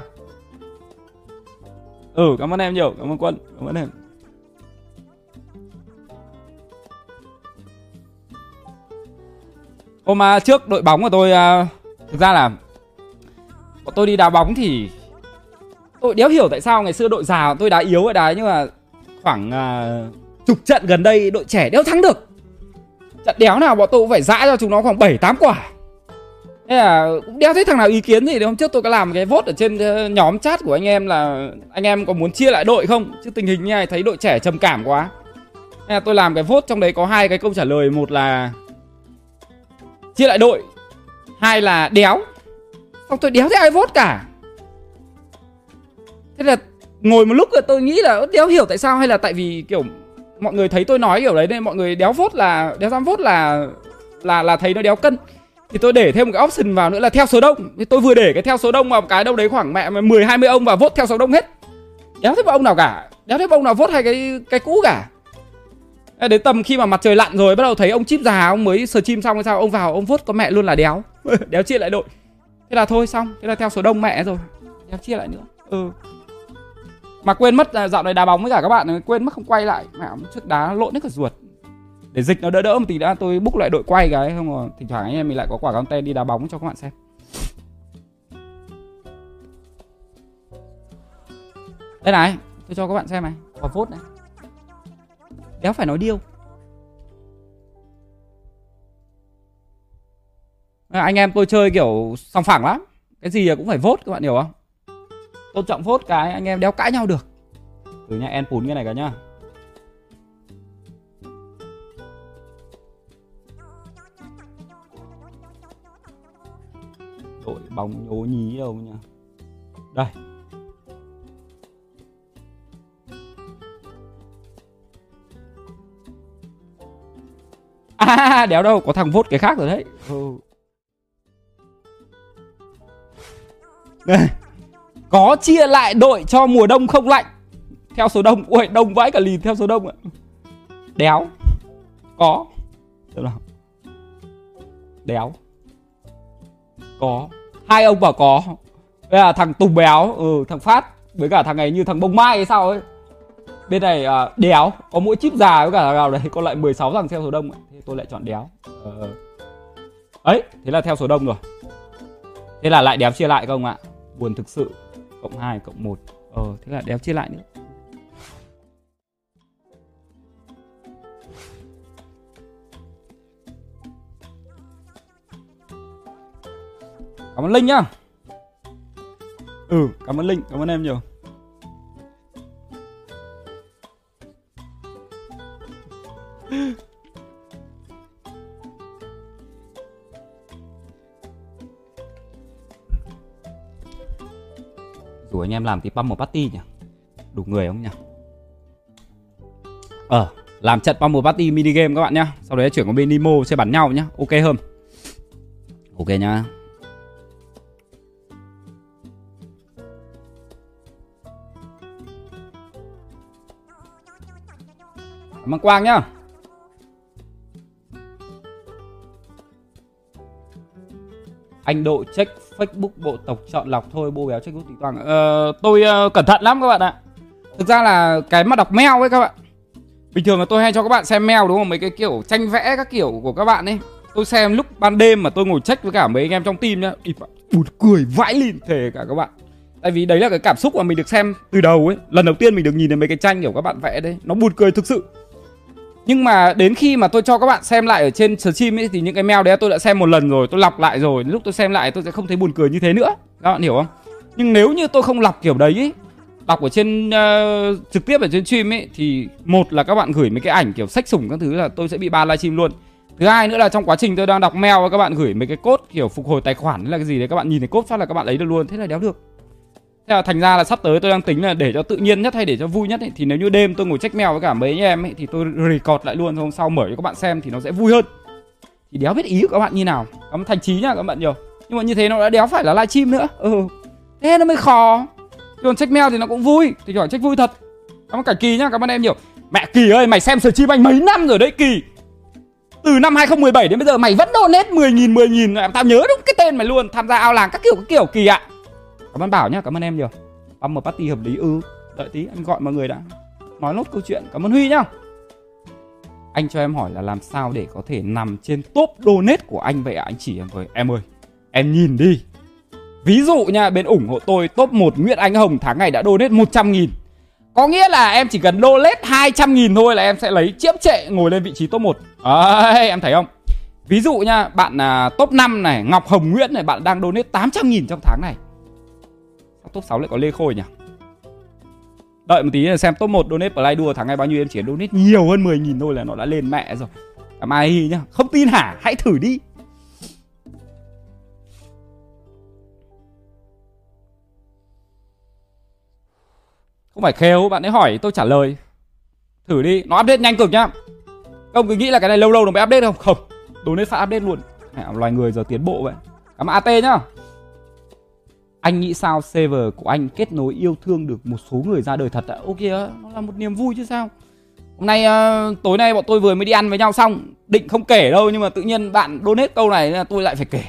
Ừ cảm ơn em nhiều. Cảm ơn quân. Cảm ơn em hôm à, trước đội bóng của tôi uh, thực ra là bọn tôi đi đá bóng thì tôi đéo hiểu tại sao ngày xưa đội già tôi đá yếu ở đá nhưng mà khoảng uh, chục trận gần đây đội trẻ đéo thắng được. Trận đéo nào bọn tôi cũng phải dã cho chúng nó khoảng 7 8 quả. Thế là cũng đeo thấy thằng nào ý kiến gì hôm trước tôi có làm cái vote ở trên ờ, nhóm chat của anh em là anh em có muốn chia lại đội không? Chứ tình hình như này thấy đội trẻ trầm cảm quá. Thế là tôi làm cái vote trong đấy có hai cái câu trả lời một là chia lại đội. Hai là đéo. Xong tôi đéo thấy ai vote cả. Thế là ngồi một lúc rồi tôi nghĩ là đéo hiểu tại sao? Hay là tại vì, kiểu, mọi người thấy tôi nói kiểu đấy nên mọi người đéo vote là, đéo dám vote là là là thấy nó đéo cân. Thì tôi để thêm một cái option vào nữa là theo số đông. Thì tôi vừa để cái theo số đông vào cái đâu đấy khoảng mẹ mười, hai mươi ông và vote theo số đông hết. Đéo thấy ông nào cả. Đéo thấy ông nào vote hay cái cái cũ cả đến tầm khi mà mặt trời lặn rồi bắt đầu thấy ông chip già ông mới sờ chim xong hay sao ông vào ông vote có mẹ luôn là đéo. [laughs] Đéo chia lại đội. Thế là thôi xong. Thế là theo số đông mẹ rồi. Đéo chia lại nữa. Ừ. Mà quên mất dạo này đá bóng với cả các bạn quên mất không quay lại. Mẹ trước đá lộn hết cả ruột. Để dịch nó đỡ đỡ một tí đã tôi book lại đội quay cái không rồi thỉnh thoảng anh em mình lại có quả content đi đá bóng cho các bạn xem. Đây này tôi cho các bạn xem này. Quả phốt này đéo phải nói điêu. À, anh em tôi chơi kiểu song phẳng lắm. Cái gì cũng phải vốt các bạn hiểu không? Tôn trọng vốt cái, anh em đéo cãi nhau được. Từ nha en pún cái này cả nhá. Đội bóng nhố nhí đâu nha đây. À [laughs] đéo đâu có thằng vote cái khác rồi đấy. Ừ. có chia lại đội cho mùa đông không lạnh. Theo số đông ui đông vãi cả lìn theo số đông ạ. Đéo. Có. Đéo. Có. Hai ông bảo có. Đây là thằng tùng béo ừ thằng phát với cả thằng này như thằng bông mai hay sao ấy. Bên này uh, đéo. Có mỗi chip già với cả thằng nào đấy còn lại 16 thằng theo số đông thế tôi lại chọn đéo. Ờ. ấy, thế là theo số đông rồi. Thế là lại đéo chia lại không ạ? Buồn thực sự, cộng 2 cộng 1 ờ thế là đéo chia lại nữa. Cảm ơn Linh nhá. Ừ cảm ơn Linh, Cảm ơn em nhiều. [laughs] Rủ anh em làm tí pump một party nhỉ? Đủ người không nhỉ? Ờ Làm trận pump một party mini game các bạn nhá. Sau đấy chuyển qua bên Nemo sẽ bắn nhau nhá. Ok hơn. Ok nhá. Cảm ơn Quang nhá. Anh độ check Facebook bộ tộc chọn lọc thôi Bô béo check Facebook tùy toàn ờ, Tôi uh, cẩn thận lắm các bạn ạ. Thực ra là cái mà đọc mail ấy các bạn. Bình thường là tôi hay cho các bạn xem mail đúng không? Mấy cái kiểu tranh vẽ các kiểu của các bạn ấy. Tôi xem lúc ban đêm mà tôi ngồi check với cả mấy anh em trong team nhá buồn cười vãi lìn thề cả các bạn. Tại vì đấy là cái cảm xúc mà mình được xem từ đầu ấy. Lần đầu tiên mình được nhìn thấy mấy cái tranh kiểu các bạn vẽ đấy. Nó buồn cười thực sự nhưng mà đến khi mà tôi cho các bạn xem lại ở trên stream ấy thì những cái mail đấy tôi đã xem một lần rồi tôi lọc lại rồi. Lúc tôi xem lại tôi sẽ không thấy buồn cười như thế nữa. Các bạn hiểu không? Nhưng nếu như tôi không lọc kiểu đấy ấy, đọc ở trên uh, trực tiếp ở trên stream ấy thì một là các bạn gửi mấy cái ảnh kiểu sách sủng các thứ là tôi sẽ bị ban livestream luôn. Thứ hai nữa là trong quá trình tôi đang đọc mail các bạn gửi mấy cái cốt kiểu phục hồi tài khoản hay là cái gì đấy các bạn nhìn thấy cốt phát là các bạn lấy được luôn. Thế là đéo được thế là thành ra là sắp tới tôi đang tính là để cho tự nhiên nhất hay để cho vui nhất ấy, thì nếu như đêm tôi ngồi check mail với cả mấy anh em ấy thì tôi record lại luôn hôm sau mở cho các bạn xem thì nó sẽ vui hơn. Thì đéo biết ý của các bạn như nào. Cảm ơn thành trí nhá các bạn nhiều. Nhưng mà như thế nó đã đéo phải là livestream nữa. Ừ. Thế nó mới khó. Còn check mail thì nó cũng vui. Thì hỏi check vui thật. Cảm ơn cả kỳ nhá cảm ơn em nhiều. Mẹ kỳ ơi mày xem stream anh mấy năm rồi đấy kỳ? Từ năm 2017 đến bây giờ mày vẫn donate 10 nghìn 10 nghìn. Tao nhớ đúng cái tên mày luôn. Tham gia ao làng các kiểu các kiểu kỳ ạ. Cảm ơn Bảo nhá Cảm ơn em nhiều. Băm một party hợp lý Ừ Đợi tí anh gọi mọi người đã. Nói nốt câu chuyện Cảm ơn Huy nhá. Anh cho em hỏi là làm sao để có thể nằm trên top donate của anh vậy ạ? Anh chỉ em với Em ơi Em nhìn đi. Ví dụ nha bên ủng hộ tôi top 1 Nguyễn Anh Hồng tháng ngày đã donate 100 nghìn. Có nghĩa là em chỉ cần donate 200 nghìn thôi là em sẽ lấy chiếm trệ ngồi lên vị trí top 1 à, em thấy không? Ví dụ nha bạn à, top 5 này Ngọc Hồng Nguyễn này bạn đang donate 800 nghìn trong tháng này. Top 6 lại có Lê Khôi nhỉ? Đợi một tí xem top 1 donate play đua tháng ngày bao nhiêu em chỉ donate nhiều hơn 10 nghìn thôi là nó đã lên mẹ rồi. Cảm ai nhá Không tin hả? Hãy thử đi. Không phải khêu bạn ấy hỏi tôi trả lời. Thử đi Nó update nhanh cực nhá. Ông cứ nghĩ là cái này lâu lâu nó mới update không? Không Donate phát update luôn. Mẹ, Loài người giờ tiến bộ vậy. Cảm ơn AT nhá. Anh nghĩ sao? Server của anh kết nối yêu thương được một số người ra đời thật ạ. Ok ờ, nó là một niềm vui chứ sao? Hôm nay uh, tối nay bọn tôi vừa mới đi ăn với nhau xong. Định không kể đâu nhưng mà tự nhiên bạn donate câu này là tôi lại phải kể.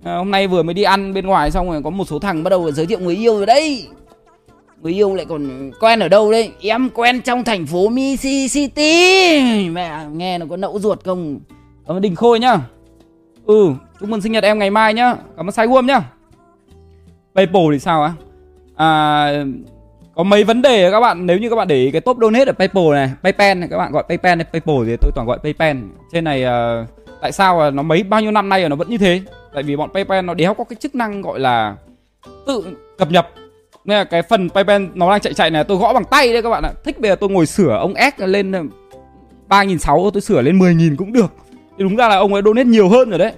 Uh, Hôm nay vừa mới đi ăn bên ngoài xong rồi có một số thằng bắt đầu giới thiệu người yêu rồi đấy. Người yêu lại còn quen ở đâu đấy? Em quen trong thành phố Mississippi Mẹ nghe nó có nẫu ruột không? Cảm ơn Đình Khôi nhá. Ừ chúc mừng sinh nhật em ngày mai nhá. Cảm ơn Sai Guom nhá. Paypal thì sao á? À, Có mấy vấn đề các bạn. Nếu như các bạn để ý cái top donate ở Paypal này Paypal này các bạn gọi Paypal hay Paypal thì tôi toàn gọi Paypal Trên này uh, Tại sao nó mấy bao nhiêu năm nay rồi nó vẫn như thế? Tại vì bọn Paypal nó đéo có cái chức năng gọi là Tự cập nhật. Nên là cái phần PayPal nó đang chạy chạy này tôi gõ bằng tay đấy các bạn ạ. Thích bây giờ tôi ngồi sửa ông S lên ờ, 3.600 tôi sửa lên 10.000 cũng được. Thì đúng ra là ông ấy donate nhiều hơn rồi đấy.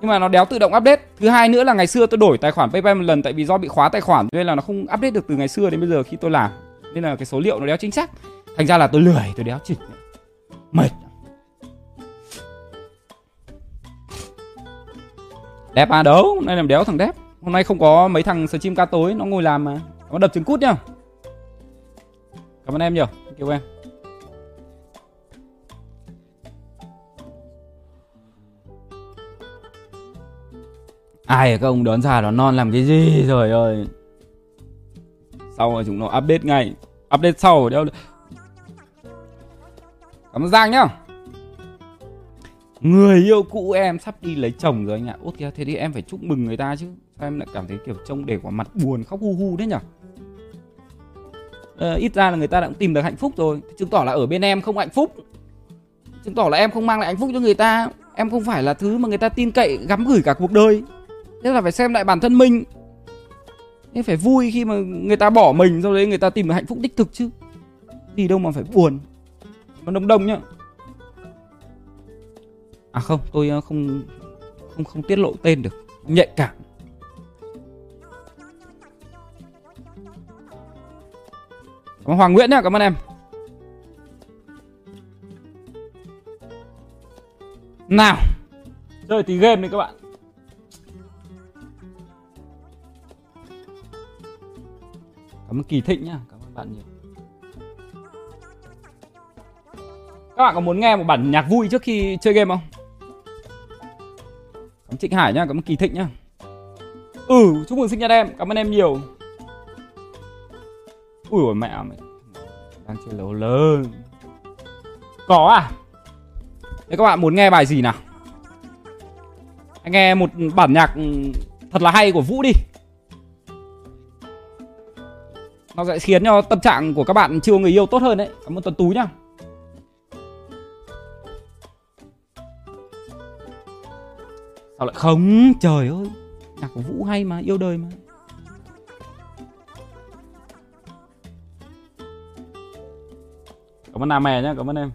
Nhưng mà nó đéo tự động update. Thứ hai nữa là ngày xưa tôi đổi tài khoản Paypal một lần Tại vì do bị khóa tài khoản. Nên là nó không update được từ ngày xưa đến bây giờ khi tôi làm. Nên là cái số liệu nó đéo chính xác. Thành ra là tôi lười, tôi đéo chỉnh. Mệt. Đẹp à đấu Nay làm đéo thằng đép Hôm nay không có mấy thằng stream ca tối. Nó ngồi làm mà. Nó đập trứng cút nhá. Cảm ơn em nhiều. Kêu em. Ai các ông đón già đón non làm cái gì? Rồi ơi. Sau rồi chúng nó update ngay. Update sau đeo Cảm ơn Giang nhá. Người yêu cũ em sắp đi lấy chồng rồi anh ạ. Út kia thế thì em phải chúc mừng người ta chứ. Sao em lại cảm thấy kiểu trông để quả mặt buồn khóc hu hu thế nhở? À, Ít ra là người ta đã cũng tìm được hạnh phúc rồi. Chứng tỏ là ở bên em không hạnh phúc. Chứng tỏ là em không mang lại hạnh phúc cho người ta. Em không phải là thứ mà người ta tin cậy gắm gửi cả cuộc đời. Thế là phải xem lại bản thân mình Nên phải vui khi mà người ta bỏ mình Sau đấy người ta tìm được hạnh phúc đích thực chứ Gì đâu mà phải buồn Mà đông đông nhá À không tôi ờ, không Không không tiết lộ tên được Nhạy cảm Cảm ơn Hoàng Nguyễn nhá, cảm ơn em. Nào. Chơi tí game đi các bạn. Cảm ơn Kỳ Thịnh nhá, cảm ơn bạn nhiều. Các bạn có muốn nghe một bản nhạc vui trước khi chơi game không? Cảm ơn Trịnh Hải nhá, cảm ơn Kỳ Thịnh nhá. Ừ, chúc mừng sinh nhật em, cảm ơn em nhiều. Ui ôi mẹ mày Đang chơi lâu lớn Có à Thế các bạn muốn nghe bài gì nào Anh nghe một bản nhạc ừ, thật là hay của Vũ đi Nó sẽ khiến cho tâm trạng của các bạn chưa người yêu tốt hơn đấy. Cảm ơn Tuấn Tú nhá. Sao lại không? Trời ơi Nhạc của Vũ hay mà, yêu đời mà. Cảm ơn Nam Mè nhá, cảm ơn em.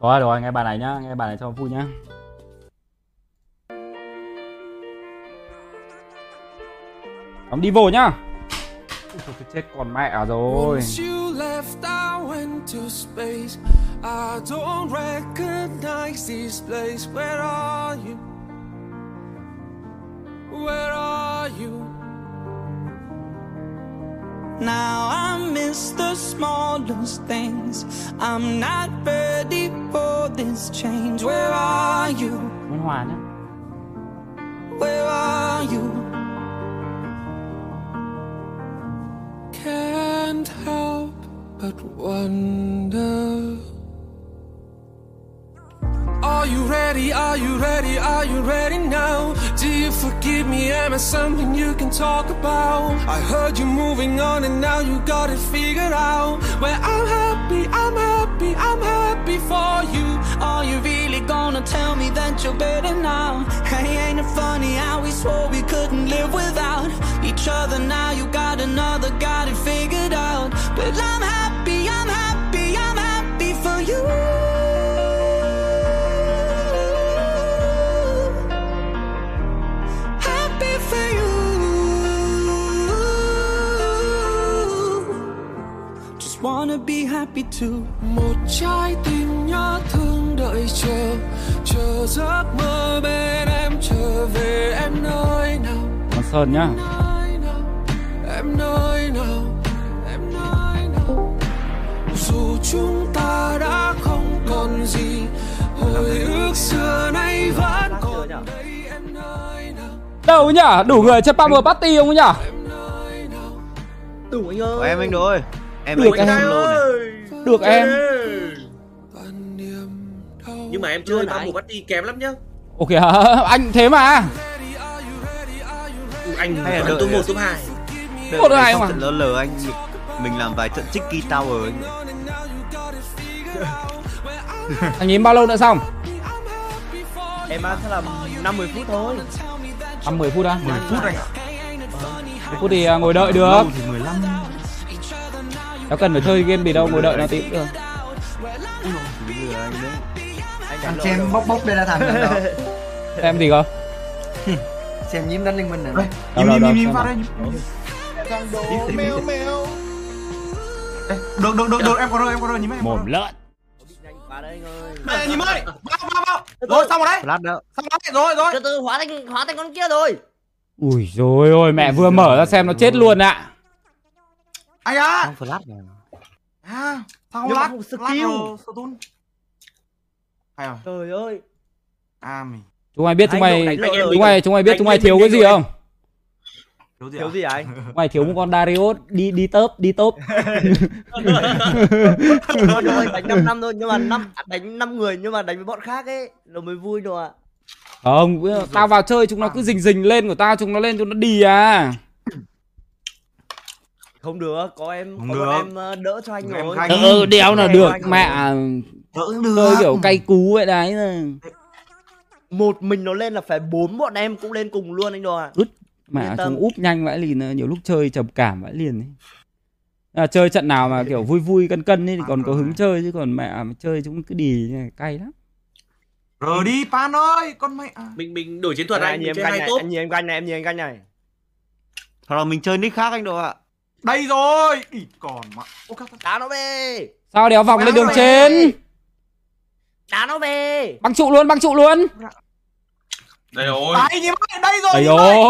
Rồi rồi, nghe bài này nhá, nghe bài này cho vui nhá. Cắm đi vô nhá [laughs] chết còn mẹ rồi Once you left, I went to space. I don't recognize this place. Where are you? Where are you? Now I miss the smallest things. I'm not ready for this change. Where are you? Muốn hòa nhá Where are you? Can't help but wonder. Are you ready? Are you ready? Are you ready now? Do you forgive me? Am I something you can talk about? I heard you moving on and now you got it figured out. Well, I'm happy, I'm happy, I'm happy for you. Are you really gonna tell me that you're better now? Hey, ain't it funny how we swore we couldn't live without each other? Now you got another, got it figured wanna be happy too. Một trái tim nhớ thương đợi chờ Chờ giấc mơ bên em trở về em nơi nào. Con Sơn nhá chúng ta đã không còn gì. Hồi ức xưa nay vẫn còn đây em nơi nào? Đâu nhá, đủ người chơi Power Party không nào Đủ anh ơi. Của em anh đồ ơi. Em Được anh em. em. Lô này. Được em. Nhưng mà em Chơi anh. bắt đi kém lắm nhá. Ok hả? [laughs] Anh thế mà. Anh Hay là à? 1 top 2 Đợi Một hai mà. trận lớn lờ anh. Mình làm vài trận Chicky Tower anh [laughs] Anh nhìn bao lâu nữa xong? Em ăn sẽ là 50 phút thôi. Tầm 10 phút á? 10 phút anh ạ. 10 phút thì à, ngồi đợi được. Lâu thì 15 Đâu cần phải chơi game gì đâu, ngồi đợi nó tí cũng được. Anh đấy Thằng xem bốc bốc đây là thằng đó Xem [laughs] gì cơ? [laughs] Xem nhím đánh liên minh này Đâu, đâu, đâu, xem nào. Được được được được em có rồi em có rồi nhìn em Mồm lợn Nhanh quá đấy anh ơi Đây nhìn ơi [laughs] Vào vào vào. Rồi xong rồi đấy. Flash đó Xong rồi rồi rồi. Từ từ hóa thành hóa thành con kia rồi. Ui rồi ôi, mẹ vừa mở ra xem nó chết luôn ạ. Anh á? Xong flash này À Sao không lát không skill. Lát Stun Hay rồi. Trời ơi. À mình Chúng mày biết chúng mày Chúng mày chúng mày biết chúng mày thiếu cái gì không? Thiếu gì Thiếu à? gì anh? Chúng mày thiếu một con Darius đi đi tớp đi tốp Thôi đánh 5 năm thôi nhưng mà năm đánh 5 người nhưng mà đánh với bọn khác ấy nó mới vui đồ ạ. Không, tao vào chơi chúng nó cứ rình rình lên của tao chúng nó lên chúng nó đi à. Không được có em Không có được. bọn em ờ, đỡ cho anh Em rồi. Ừ, đéo là được Anh mẹ. Đỡ được. Kiểu cay cú vậy đấy. Một mình nó lên là phải bốn bọn em cũng lên cùng luôn anh đồ ạ. Mẹ Tâm. chúng úp nhanh vãi lìn nhiều lúc chơi trầm cảm vãi liền ấy. À, chơi trận nào mà kiểu vui vui cân cân ấy thì còn có hứng chơi chứ còn mẹ mà chơi chúng cứ này, cay lắm. Rồi đi Pan ơi Con à. Mình mình đổi chiến thuật Anh anh nhìn em canh này anh nhìn em canh này em nhìn em canh này. Hoặc là mình chơi nick khác anh đồ ạ. Đây rồi. Ý còn mà. Ô đá nó về. Sao đéo vòng lên đường trên? Đá nó về. Băng trụ luôn băng trụ luôn Đây rồi. Đây nhìn ơi Đây rồi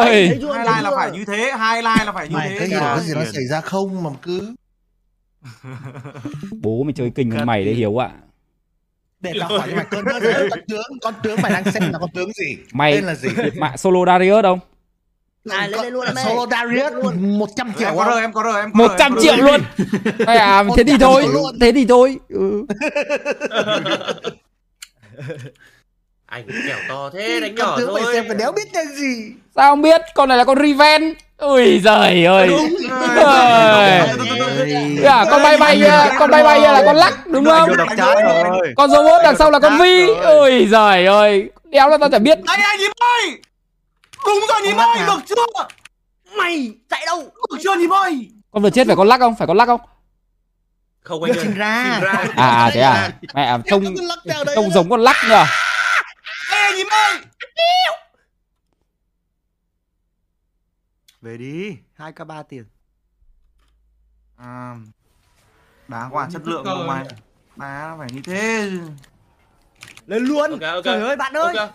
Đây rồi Hai line là phải như thế Hai line là phải như mày thế thấy hiểu cái gì nó xảy ra không mà cứ [laughs] bố mày chơi kinh hơn mày đấy hiếu ạ. Để tao hỏi mày con tướng con tướng con tướng mày đang xem là con tướng gì? Mày- tên là gì? mạ solo Darius không? Này lên đây luôn em Solo Darius 100 triệu Em có rơi, em có rơi, em có 100 rơi, triệu luôn. [laughs] À, thế thì thôi Thế thì thôi. Ừ. [laughs] Anh kẻo to thế đánh nhỏ thôi. phải xem phải đéo biết cái gì. Sao không biết? Con này là con Riven. Ui giời ơi. Ơi. à, Con bay bay kia Con bay bay kia là con lắc đúng không? rồi. Con robot đằng sau là con Vi. Ui giời ơi. Đéo là tao chả biết. Đây này nhím ơi! Đúng rồi nhím ơi, được chưa? mày chạy đâu? Được chưa nhím ơi? Con vừa chết phải con lắc không? Phải con lắc không? Không anh ơi. Ra. Ra. À à, thế à? Mẹ trông trông rồi. giống con lắc nhờ Này nhím ơi Về đi, 2k3 tiền. À, đáng quá, chất lượng của mày Má nó phải như thế lên luôn Ok, ok. trời ơi bạn ơi Ok.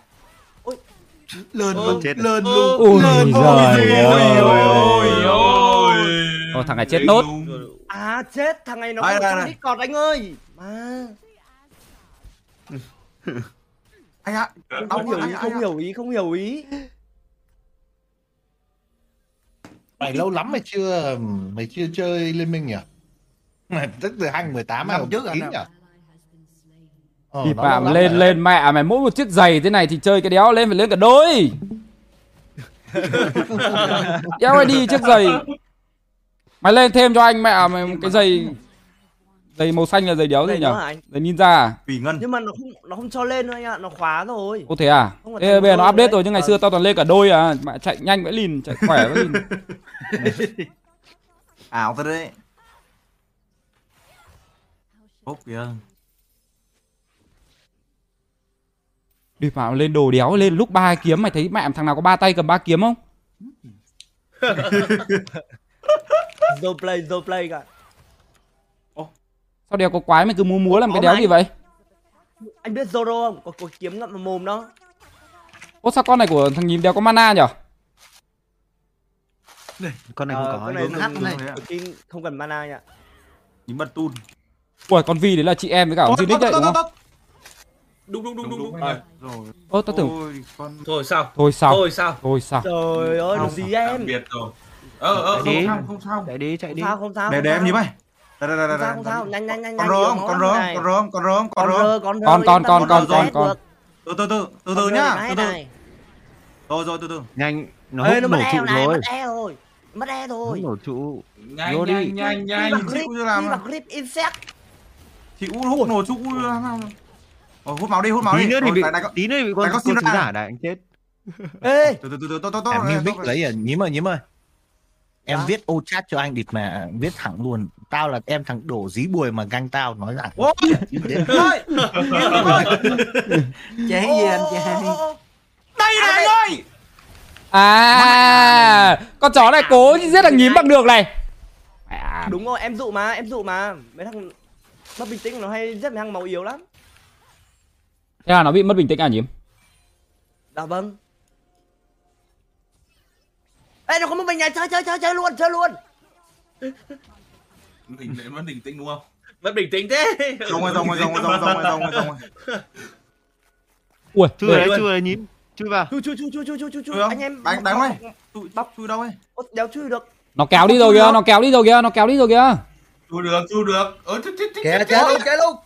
Lơn Ừ. luôn, Chết rồi. lơn luôn Lơn giời ôi, ơi. ôi, ôi. Ôi thằng này chết nốt à chết thằng này nó không đây. Discord anh ơi mà [laughs] Anh ạ, không, đau không hiểu ý không hiểu ý không hiểu ý Mày lâu lắm mày chưa mày chưa chơi Liên Minh nhỉ? Mày tức từ 2018 hay Năm trước à, 19 năm. nhỉ? Ờ, Thì lắm lên rồi. lên mẹ mày mỗi một chiếc giày thế này thì chơi cái đéo lên phải lên cả đôi [laughs] Đéo ai đi chiếc giày Mày lên thêm cho anh mẹ mày một cái giày Giày màu xanh là giày đéo gì nhỉ? nữa? Giày ninja à? Thủy Ngân. Nhưng mà nó không nó không cho lên đâu anh ạ nó khóa rồi. Ô thế à? Thế bây giờ nó update đấy. rồi nhưng ngày Ờ. xưa tao toàn lên cả đôi à. Mẹ chạy nhanh vẫn lìn chạy khỏe vẫn lìn. [laughs] Ảo thật đấy. Ốp kìa. Đi phạm lên đồ đéo lên lúc ba kiếm mày thấy mẹ thằng nào có ba tay cầm ba kiếm không? [laughs] Zo play zo play cả Sao đéo có quái mày cứ múa múa làm cái đéo gì vậy? anh biết Zoro không? Có, có kiếm ngậm vào mồm đó. Ô sao con này của thằng nhím đéo có mana nhở? Con này Ờ, không có. cái này đúng hát dùng- này. skin không cần mana nha Nhím bật tun. Ui con Vi đấy là chị em với cả ông Zinix đấy đúng không? Đúng đúng đúng đúng đúng. Rồi rồi. Ô tao tưởng Ôi, con Thôi sao? Thôi sao? Thôi sao? Thôi sao? Trời ơi được gì em? biệt rồi. Ờ, ờ, không Không không sao Chạy đi, chạy không đi. sao không sao Để không để em sao. nhím ơi Đây đây đây đây không sao nhanh nhanh nhanh Con nhiều con này. con rơm, con rơm, con con rơm rơ con Con, con, con, con con, con. Từ từ từ, từ Con từ nhá, từ từ. Rồi rồi từ từ Nhanh, nó hút nổ mất trụ rồi. mất eo rồi mất Hút rồi nổ trụ. Nhanh, đi. nhanh, nhanh, đi nhanh. đi à? vào clip insect Chị U hút nổ U làm nào Ồ, hút máu đi, hút máu đi Tí nữa thì Rồi, bị này- tí nữa thì bị con con sứ ra. giả đại anh chết. ê Từ từ từ từ, tốt tốt tốt Em lấy à, nhím ơi, nhím ơi. Em viết ô chat cho anh địt mà viết thẳng luôn. Tao là em thằng đổ dí bùi mà ganh tao nói rằng. Ôi, Đến- [laughs] ơi! [laughs] Chế gì anh trai Đây này anh ơi À Con chó này cố giết thằng nhím bằng được này. Mẹ à, đúng rồi em dụ mà em dụ mà. Mấy thằng mất bình tĩnh nó hay giết mấy thằng màu yếu lắm. Thế là nó bị mất bình tĩnh à nhím? Dạ vâng ê nó có một mình này chơi chơi chơi chơi luôn chơi luôn Bình tĩnh, vẫn bình tĩnh đúng không? Mất bình tĩnh thế. Rồng rồi, rồng rồi, rồng rồi, rồng rồi, rồng rồi, rồng rồi Ui để- đấy, chui đấy nhím. Chui vào. chui chui chui chui chui chui chui Chui anh em Đánh, đánh ơi Chui, bóc, chui đâu ấy đéo chui được Nó kéo đi rồi kìa Nó kéo đi rồi kìa Nó kéo đi rồi kìa Chui được, chui được. Ờ, chết, chết, chết, chết, chơi chết. luôn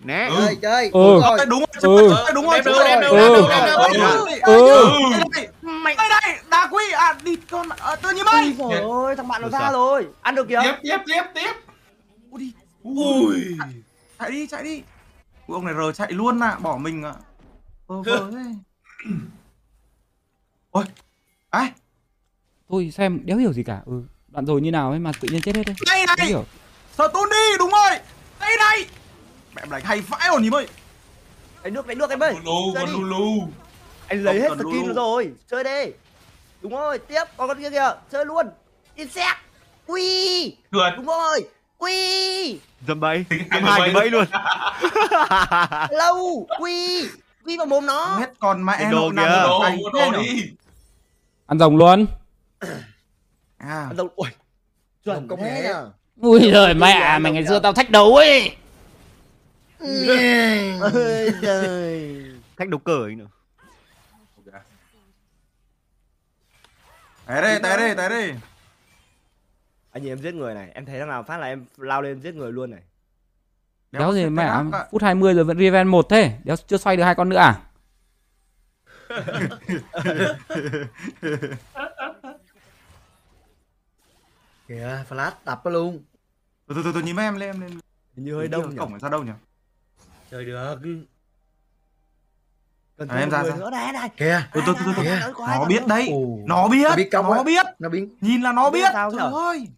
Né. Ừ. Chơi chơi. Ừ. rồi. Đây, đúng rồi, Ừ. đây, đúng rồi Đem đúng đâu, rồi. đâu, đem đâu. Ừ. Đây, đây, đây, đây, đá quý, à, đi con, à, tự nhiên ôi mày trời ơi thằng bạn nó ra rồi. Ăn được kìa. Tiếp, tiếp, tiếp, tiếp. Ui đi, Ui. chạy đi, chạy đi. Ui, ông này rờ chạy luôn à, bỏ mình à Vơ vơ [laughs] thế. Ôi, ai, Tôi xem đéo hiểu gì cả. Ừ Đoạn rồi như nào ấy mà tự nhiên chết hết đấy. Đây Đéo này, sờ tôn đi, đúng rồi. Đây này Mẹ em đánh hay vãi rồi nhím ơi đánh được đánh được em ơi Lulu, đi. Lulu. anh lấy hết skin rồi chơi đi. Đúng rồi tiếp còn con kia kìa chơi luôn. Insect. Ui. Trượt. đúng rồi. Ui. Dầm bay. Dầm hai cái bẫy. luôn. [laughs] lâu. Ui. Ui vào mồm nó. Hết còn mẹ Cái đồ kìa. ở Đồ, đồ đi. Ăn rồng luôn. À, đâu ui chuẩn công thế nhá Ui giời mẹ mày ngày xưa tao thách đấu ấy ơi trời Khách độc cờ ấy nữa. té đây té đây té đây. Anh nhìn em giết người này em thấy thằng nào phát là em lao lên giết người luôn này. Đéo gì mẹ phút 20 rồi vẫn Riven một thế. Đéo chưa xoay được hai con nữa à? Kìa, flash đập nó luôn. từ từ từ nhìn mấy em lên em lên. Hình như hơi đông nhỉ? cổng phải ra đâu nhỉ Trời được. cần À, em ra ra. nữa đây đây. Kìa, ai, ai, có ai nó biết không? đấy. Ồ. nó biết. Nó biết nó biết. Nó biến nhìn là nó Nó biết biết. sao trời ơi.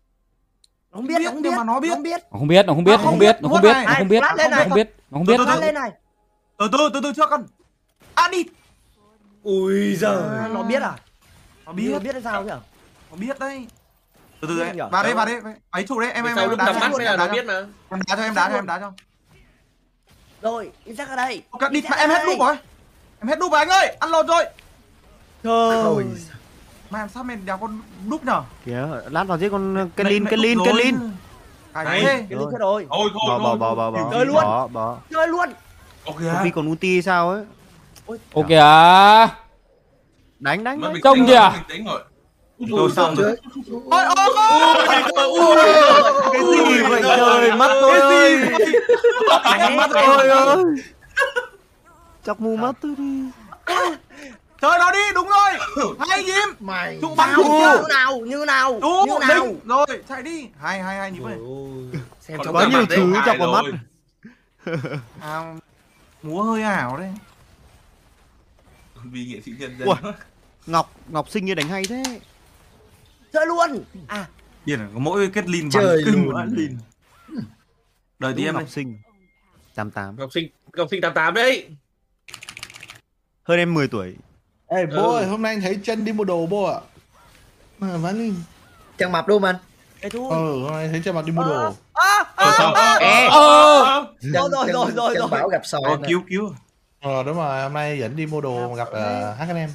Nó không biết nó không nhưng biết mà nó biết. nó không biết. Nó không biết, nó không biết, nó không biết, nó không biết, nó không biết, nó này. không biết, nó không Từ biết. từ phát lên này. Từ từ từ từ trước con. À đi. Ui giời. Nó biết à? Nó biết. Biết biết hay sao nhỉ? Nó biết đấy. Từ từ Biết đấy vào đây vào đây. ấy chủ đấy em em sao em đá cho, là nó biết em đá cho em đá cho em đá cho rồi Isaac ở đây. Ok, đi mà em hết đúp rồi. Em hết đúp rồi anh ơi ăn lột rồi. Trời. Ôi, mà em sao mình đéo con đúp nhở? Kìa, lát vào giết con cái Mẹ- lin, mẹ cái thế. cái linh chết rồi. Thôi thôi Bỏ, bỏ, thôi, bỏ. Chơi luôn. Bỏ, bỏ. chơi luôn. Ok khi còn ulti sao ấy. Ok à. Đánh, đánh, Trông tĩnh kìa. Rồi. rồi xong rồi. Ôi ôi Cái gì vậy? Trời, mắt tôi ơi. Mắt tôi ơi. Chọc mù mắt tôi đi. chơi nó đi đúng rồi. Hay nhím mày. trụ bắn trụ như nào? Như nào? Như nào? Rồi chạy đi. Hai hai hai nhím ơi Xem Có nhiều mặt đấy, thứ chọc vào mắt. à, [laughs] múa hơi ảo đấy. Vì nghệ sĩ nhân dân. Ui. Ngọc, Ngọc sinh như đánh hay thế. Chơi luôn à điển có mỗi kết lin bắn kinh luôn. lin đời tí Đúng em đây sinh. 88. Học sinh học sinh 88 đấy. Hơn em 10 tuổi. Ê bố Ừ. ơi, hôm nay anh thấy chân đi mua đồ bố ạ. Mà ván linh. Chân mập luôn anh. Ê thôi Ừ, hôm nay thấy chân mặt đi mua đồ. à, à, Ờ, sao? Ờ. Rồi, rồi, rồi, rồi, rồi. bảo gặp Rồi, nè. cứu cứu Ờ đúng rồi, hôm nay dẫn đi mua đồ gặp uh, hát em.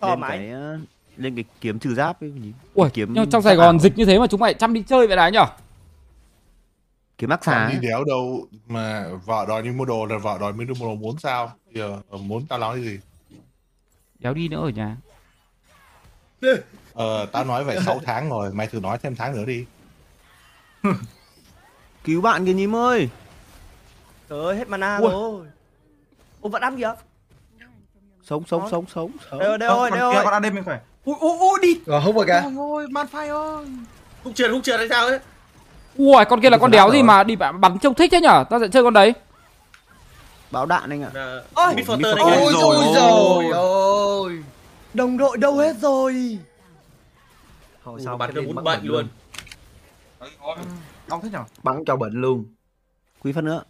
Ờ, cái, ờ, lên cái kiếm trừ giáp ấy. nhìn. Ui, kiếm nhưng trong Sài Gòn dịch như thế mà chúng mày chăm đi chơi vậy đấy nhở? Kiếm Còn xà đi đéo đâu mà vợ đòi đi mua đồ là vợ đòi mới đi mua đồ muốn sao? Giờ ờ, muốn tao nói gì? Đéo đi nữa ở nhà. Ờ tao nói vậy 6 [laughs] tháng rồi, mày thử nói thêm tháng nữa đi. [laughs] Cứu bạn kìa nhím ơi. trời ơi hết mana Ui. rồi ô vẫn ăn kìa Sống, sống, sống, sống. sống. đây ơi đây Ờ, ơi còn đây ơi con AD mình phải ui ui ui đi Rồi hút vào kìa. ôi man phai ơi Hút trượt hút trượt hay sao ấy? Ui, con kia là con đéo gì rồi. mà đi bắn bắn trông thích thế nhở? Tao sẽ chơi con đấy. Bão đạn anh ạ. Là Ôi, Big Forter Big này Forter. kìa. Ôi rồi, rồi rồi ôi. đồng đội đâu hết rồi Hồi sau bắn muốn bắn bệnh luôn. đau thế nhở Bắn cho bệnh luôn. Quý phát nữa.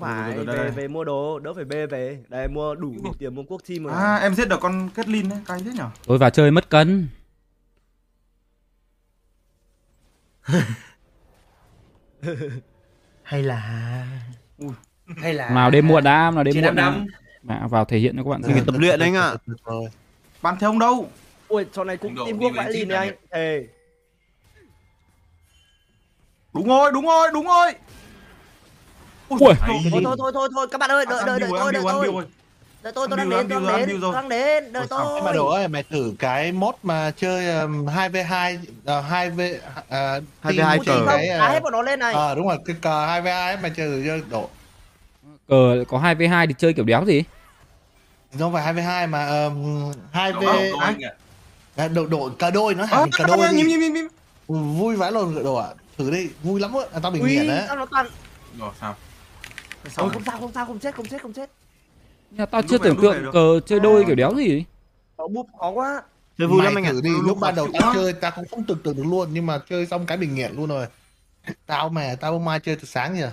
Không Rồi, phải rồi, rồi, về đây. về mua đồ đỡ phải bê về đây mua đủ tiền mua quốc team rồi à em giết được con kết lin đấy cay thế nhở Tôi vào chơi mất cân. [laughs] Hay là hay là Nào đêm muộn đã, nào đêm muộn năm. Mẹ vào thể hiện cho các bạn Mình xem. tập luyện anh ạ. Rồi. bắn theo ông đâu ui sau này cũng đi quốc vãi lìn này anh thề đúng rồi đúng rồi đúng rồi Ui. thôi, thôi thôi thôi thôi thôi. Các bạn ơi đợi đợi đợi tôi đợi tôi. đợi tôi tôi đang đến tôi đang đến tôi đang đến. Đợi tôi. Nhưng mà đồ ơi, mày thử cái mod mà chơi um, 2v2 uh, 2v uh, 2v2 Ui, cờ. không, cái đá hết bọn nó lên này. ờ đúng rồi, cái cờ 2v2 ấy, mày chơi thử độ Cờ có 2v2 thì chơi kiểu đéo gì? không phải 2v2 mà um, 2v Đúng không? Đúng à, anh ạ. à, độ độ cờ đôi nó Ờ, hẳn cờ đôi vui vãi luôn đồ ạ. Thử đi, vui lắm á, à, tao bị ui nghiện toàn. Rồi sao? Ôi, không sao không sao không chết không chết không chết Nhà tao Lúc chưa này, tưởng tượng này cờ chơi đôi kiểu đéo gì. nó búp khó quá Chơi vui lắm anh ạ. thử đi, Lúc ban đầu tao chơi tao cũng không tưởng tượng được luôn nhưng mà chơi xong cái bị nghiện luôn rồi. Tao mà tao mai chơi từ sáng giờ.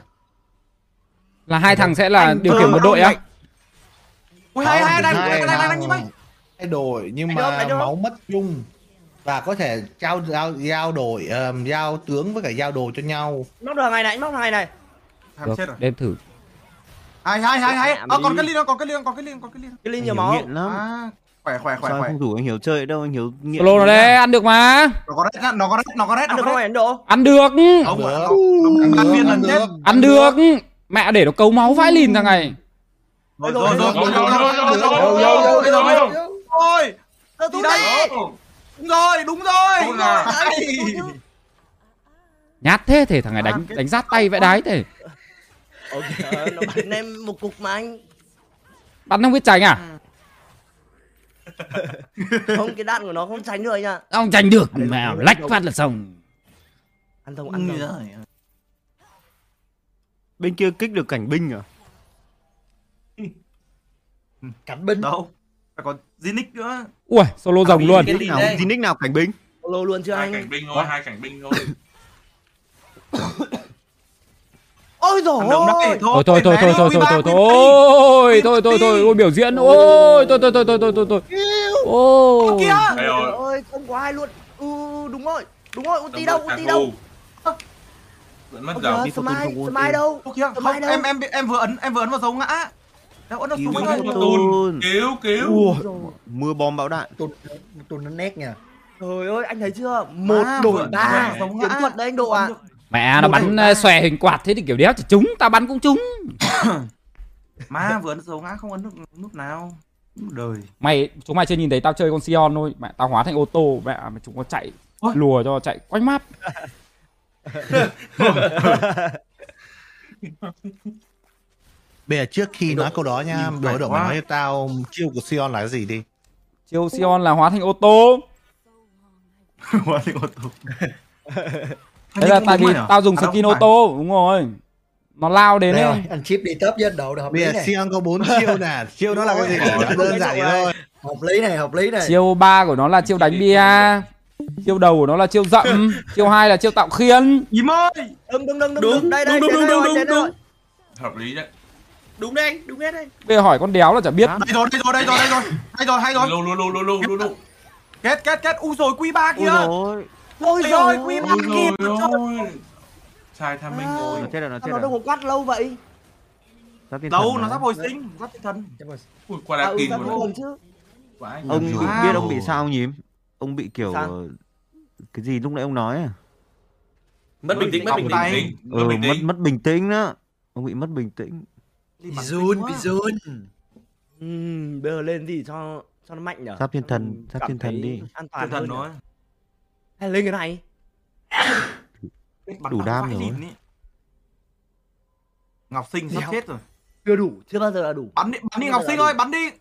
Là hai thằng sẽ là điều khiển một đội á? ui hai hai đang Hai đang đang đang như vậy hai đội nhưng mà máu mất chung và có thể trao giao giao đổi um, giao tướng với cả giao đồ cho nhau. móc được ngày này móc này thằng Được, chết rồi đêm thử. Hai hai hai Mẹ ờ còn cái lin còn cái lin còn cái lin còn cái lin cái Anh nhiều máu nghiện lắm. à khỏe khỏe khỏe Sao khỏe không rủ anh Hiếu chơi đâu, anh Hiếu nghiện. Solo nó đấy, ăn được mà. nó có red nó có red nó có red ăn được không ấn độ Ăn được. không ăn viên lần chết Ăn được. Mẹ để nó cấu máu vãi lìn thằng này. rồi Rồi, rồi rồi, rồi đây. đây. Đúng rồi, đúng rồi. Đúng rồi. Đấy. nhát thế thể thằng này đánh đánh rát tay vẽ đái thế Ok, nó bắn em một cục mà anh. bắn không biết tránh à [laughs] Không, cái đạn của nó không tránh được anh ạ. ông tránh được mẹ lách phát là xong Ăn thông, ăn thông. Bên kia kích được cảnh binh à? Cắn binh. Đâu? Phải còn Zinix nữa. ui solo rồng luôn gì nào, nick nào cảnh binh? Solo luôn chưa hai anh? cảnh binh thôi hai cảnh binh thôi Ôi rồi ôi. Thôi thôi thôi thôi thôi thôi thôi thôi. Thôi thôi thôi ôi biểu diễn. Ôi thôi thôi thôi thôi thôi thôi thôi. Ô. Kìa. Ôi không có ai luôn. Ừ đúng rồi. Đúng rồi ulti đâu ulti đâu. Mất giờ đi Smile, Smile đâu? Không, em em em vừa ấn em vừa ấn vào dấu ngã. Đâu ấn vào dấu ngã. Cứu cứu. Mưa bom bão đạn. Tồn nó nét nhỉ. Trời ơi, anh thấy chưa? Một đổi ba. Chiến thuật đấy anh Độ ạ mẹ nó bắn đổi ờ, xòe hình quạt thế thì kiểu đéo chỉ trúng tao bắn cũng trúng [coughs] Má vừa ấn dấu ngã không ấn được nút nào. Đời. mày chúng mày chưa nhìn thấy tao chơi con Sion thôi mẹ tao hóa thành ô tô mẹ mày chúng có chạy Ôi. lùa cho chạy quanh map [laughs] Bây giờ trước khi nói câu đó nha, quá. mày nói cho tao chiêu của Sion là cái gì đi. chiêu Sion là hóa thành ô tô [laughs] Quá thì ô tô. [laughs] thế là tại vì tao dùng skin ô tô đúng rồi nó lao đến Đây ấy rồi, anh chip đi top với Ấn Độ được hợp Bây lý giờ này. Sion có bốn chiêu nè, [laughs] chiêu đó là cái gì? Đơn giản vậy thôi. Hợp lý này, hợp lý này. chiêu ba của nó là chiêu đánh bia chiêu đầu của nó là chiêu dậm chiêu hai là chiêu tạo khiên Im ơi. Đúng, đúng, đúng, đúng, Đúng, đúng. Đây, đây, đúng, đúng, đây đúng, đúng, đây hợp lý đấy Đúng đấy anh, đúng hết đấy. bây giờ hỏi con đéo là chả biết Đây rồi, đây rồi, đây rồi, đây rồi. Hay rồi, hay rồi. lu lu lu lu lu lu Kết kết kết. U rồi quy ba Ôi kìa. rồi. Ôi Ôi ơi, ba ôi kịp. rồi ôi sai tham minh rồi Nó chết rồi, nó chết Sao nó rồi. đâu có quát lâu vậy? Thiên Đâu, thần nó sắp hồi sinh. Giáp thiên thần. ui qua À, đã ừ, sao rồi Ông rồi. biết ông bị sao nhím? Ông bị kiểu ờ, cái gì lúc nãy ông nói à? Mất bình tĩnh, mất bình tĩnh. Ừ, bình mất tĩnh mất bình tĩnh đó. Ông bị mất bình tĩnh. Bị run, bị run. Ừm, bây giờ lên gì cho cho nó mạnh nhở? Giáp thiên thần, giáp Cảm thiên thần đi. An Thiên toàn thần hơn nói. Hay lên cái này? Đủ đam rồi. Ngọc Sinh sắp chết rồi. Chưa đủ, chưa bao giờ là đủ. Bắn đi, bắn đi Ngọc Sinh ơi, bắn đi.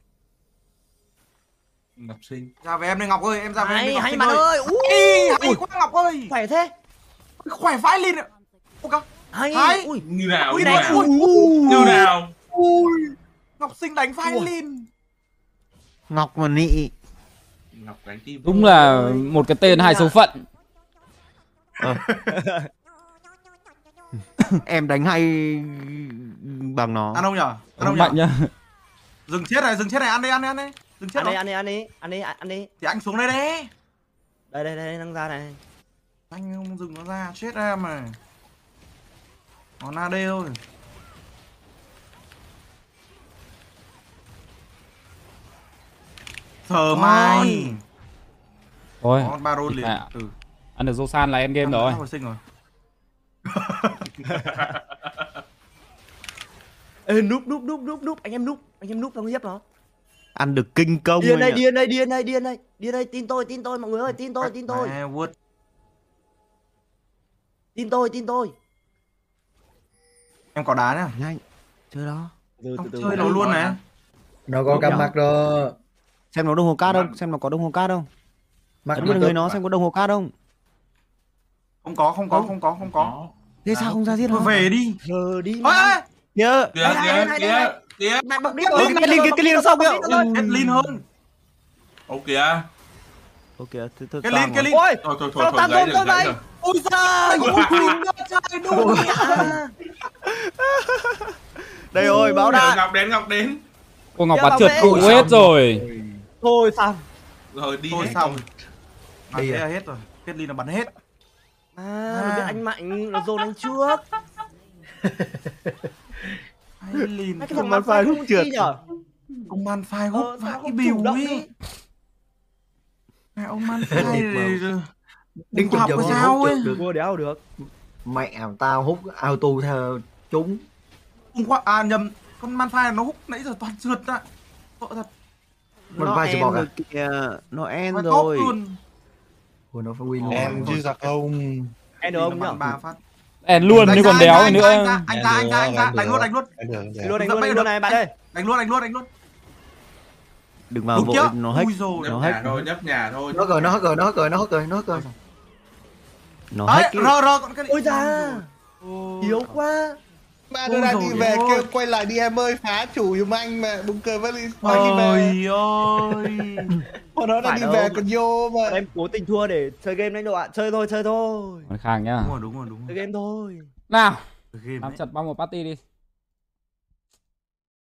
ngọc sinh Ra về em đây Ngọc ơi, em ra về em đi Hay, Ngọc hay Sinh ơi. Ui, hay quá Ngọc ơi. khỏe thế. Khỏe vãi lên ạ. Ô kìa. Hay. Hay. Ui, như nào Ui như nào ui, ui, như nào ui. Ngọc Sinh đánh Ui. lên. Ngọc mà nị. Ngọc đánh tim đúng là một cái tên hai số phận [laughs] Em đánh hay bằng nó. Ăn không nhở? Ăn không mạnh nhở? nhá Dừng chết này, dừng chết này, ăn đi, ăn đi, ăn đi. Dừng chết ăn đi, ăn đi, ăn đi, ăn đi, ăn đi. Thì anh xuống đây đấy. Đây, đây, đây, đang ra này. Anh không dừng nó ra, chết em này. Nó na đê thôi. Thờ mai. thôi Có baron liền. Mẹ. Ừ. ăn được Josan là end game rồi sinh rồi. [laughs] Ê, núp, núp, núp, núp, núp, anh em núp, anh em núp xong hiếp nó. Ăn được kinh công Điên đây, điên đây, điên đây, điên đây, điên đây, tin tôi, tin tôi mọi người ơi, tin tôi, tin tôi, tin tôi, tin tôi. Em có đá nhá. Nhanh. Chơi đó. Từ Không chơi nó luôn này. Nó có cầm mặt rồi. Xem nó đồng hồ cát không? Xem nó có đồng hồ cát không? Mặt vào người nó xem có đồng hồ cát không? Không có, không có, không có, không có. Thế sao không ra giết Thôi nó? về đi. Giờ đi Nhớ. kìa đây. kìa Bạn bật đi Cái rồi, cái rồi, cái sau đi kìa. hết lean hơn. ô kìa Ok, thế thôi. Cái link, cái link. Ôi, thôi thôi thôi thôi gãy rôn được vậy? được Ôi giời, [laughs] ôi trời đủ. Đây rồi, báo đạn. ngọc đến ngọc đến cô ngọc bắn trượt cụ hết rồi Thôi xong. rồi đi Thôi hết xong. rồi. Bắn Đi à? hết rồi. Kết lean là bắn hết. À, nó biết anh mạnh, nó dồn anh trước. [laughs] Lean. Mấy cái Không thằng bán phai phai không trượt. Ông man phai Ờ, hút sao vãi không động ấy. Mẹ ông man phai chụp có giờ sao hút ấy. được. Mua đéo được. Mẹ tao hút auto theo chúng. Hôm qua à nhầm, con man phai nó hút nãy giờ toàn trượt ạ. Tội thật. Một nó vai chỉ bỏ cả. Kìa. Nó end nó rồi. Ủa nó phải win Em chứ sao không. End được không nhỉ? Ba phát. End luôn đánh nếu còn đéo anh nữa. Anh ra anh ra anh ra anh luôn, đánh luôn đánh luôn. Đánh luôn đánh luôn này bạn ơi. Đánh luôn đánh luôn đánh luôn. Đừng vào vội nó hết. Nó hết rồi nhấp nhà thôi. Nó rồi nó rồi nó rồi nó rồi nó rồi. Nó hết. Rồi rồi con cái Ôi da. Yếu quá. Ba Ôi đứa đang đi về ôi. kêu quay lại đi em ơi phá chủ giùm anh mà buồn cười về. Ôi [laughs] ơi Bọn nó đang đi về đâu. còn vô mà. Em cố tình thua để chơi game đánh độ ạ. Chơi thôi chơi thôi. Còn khang nhá. Đúng rồi đúng rồi đúng chơi rồi game thôi. Nào. Game làm đấy. chặt băng một party đi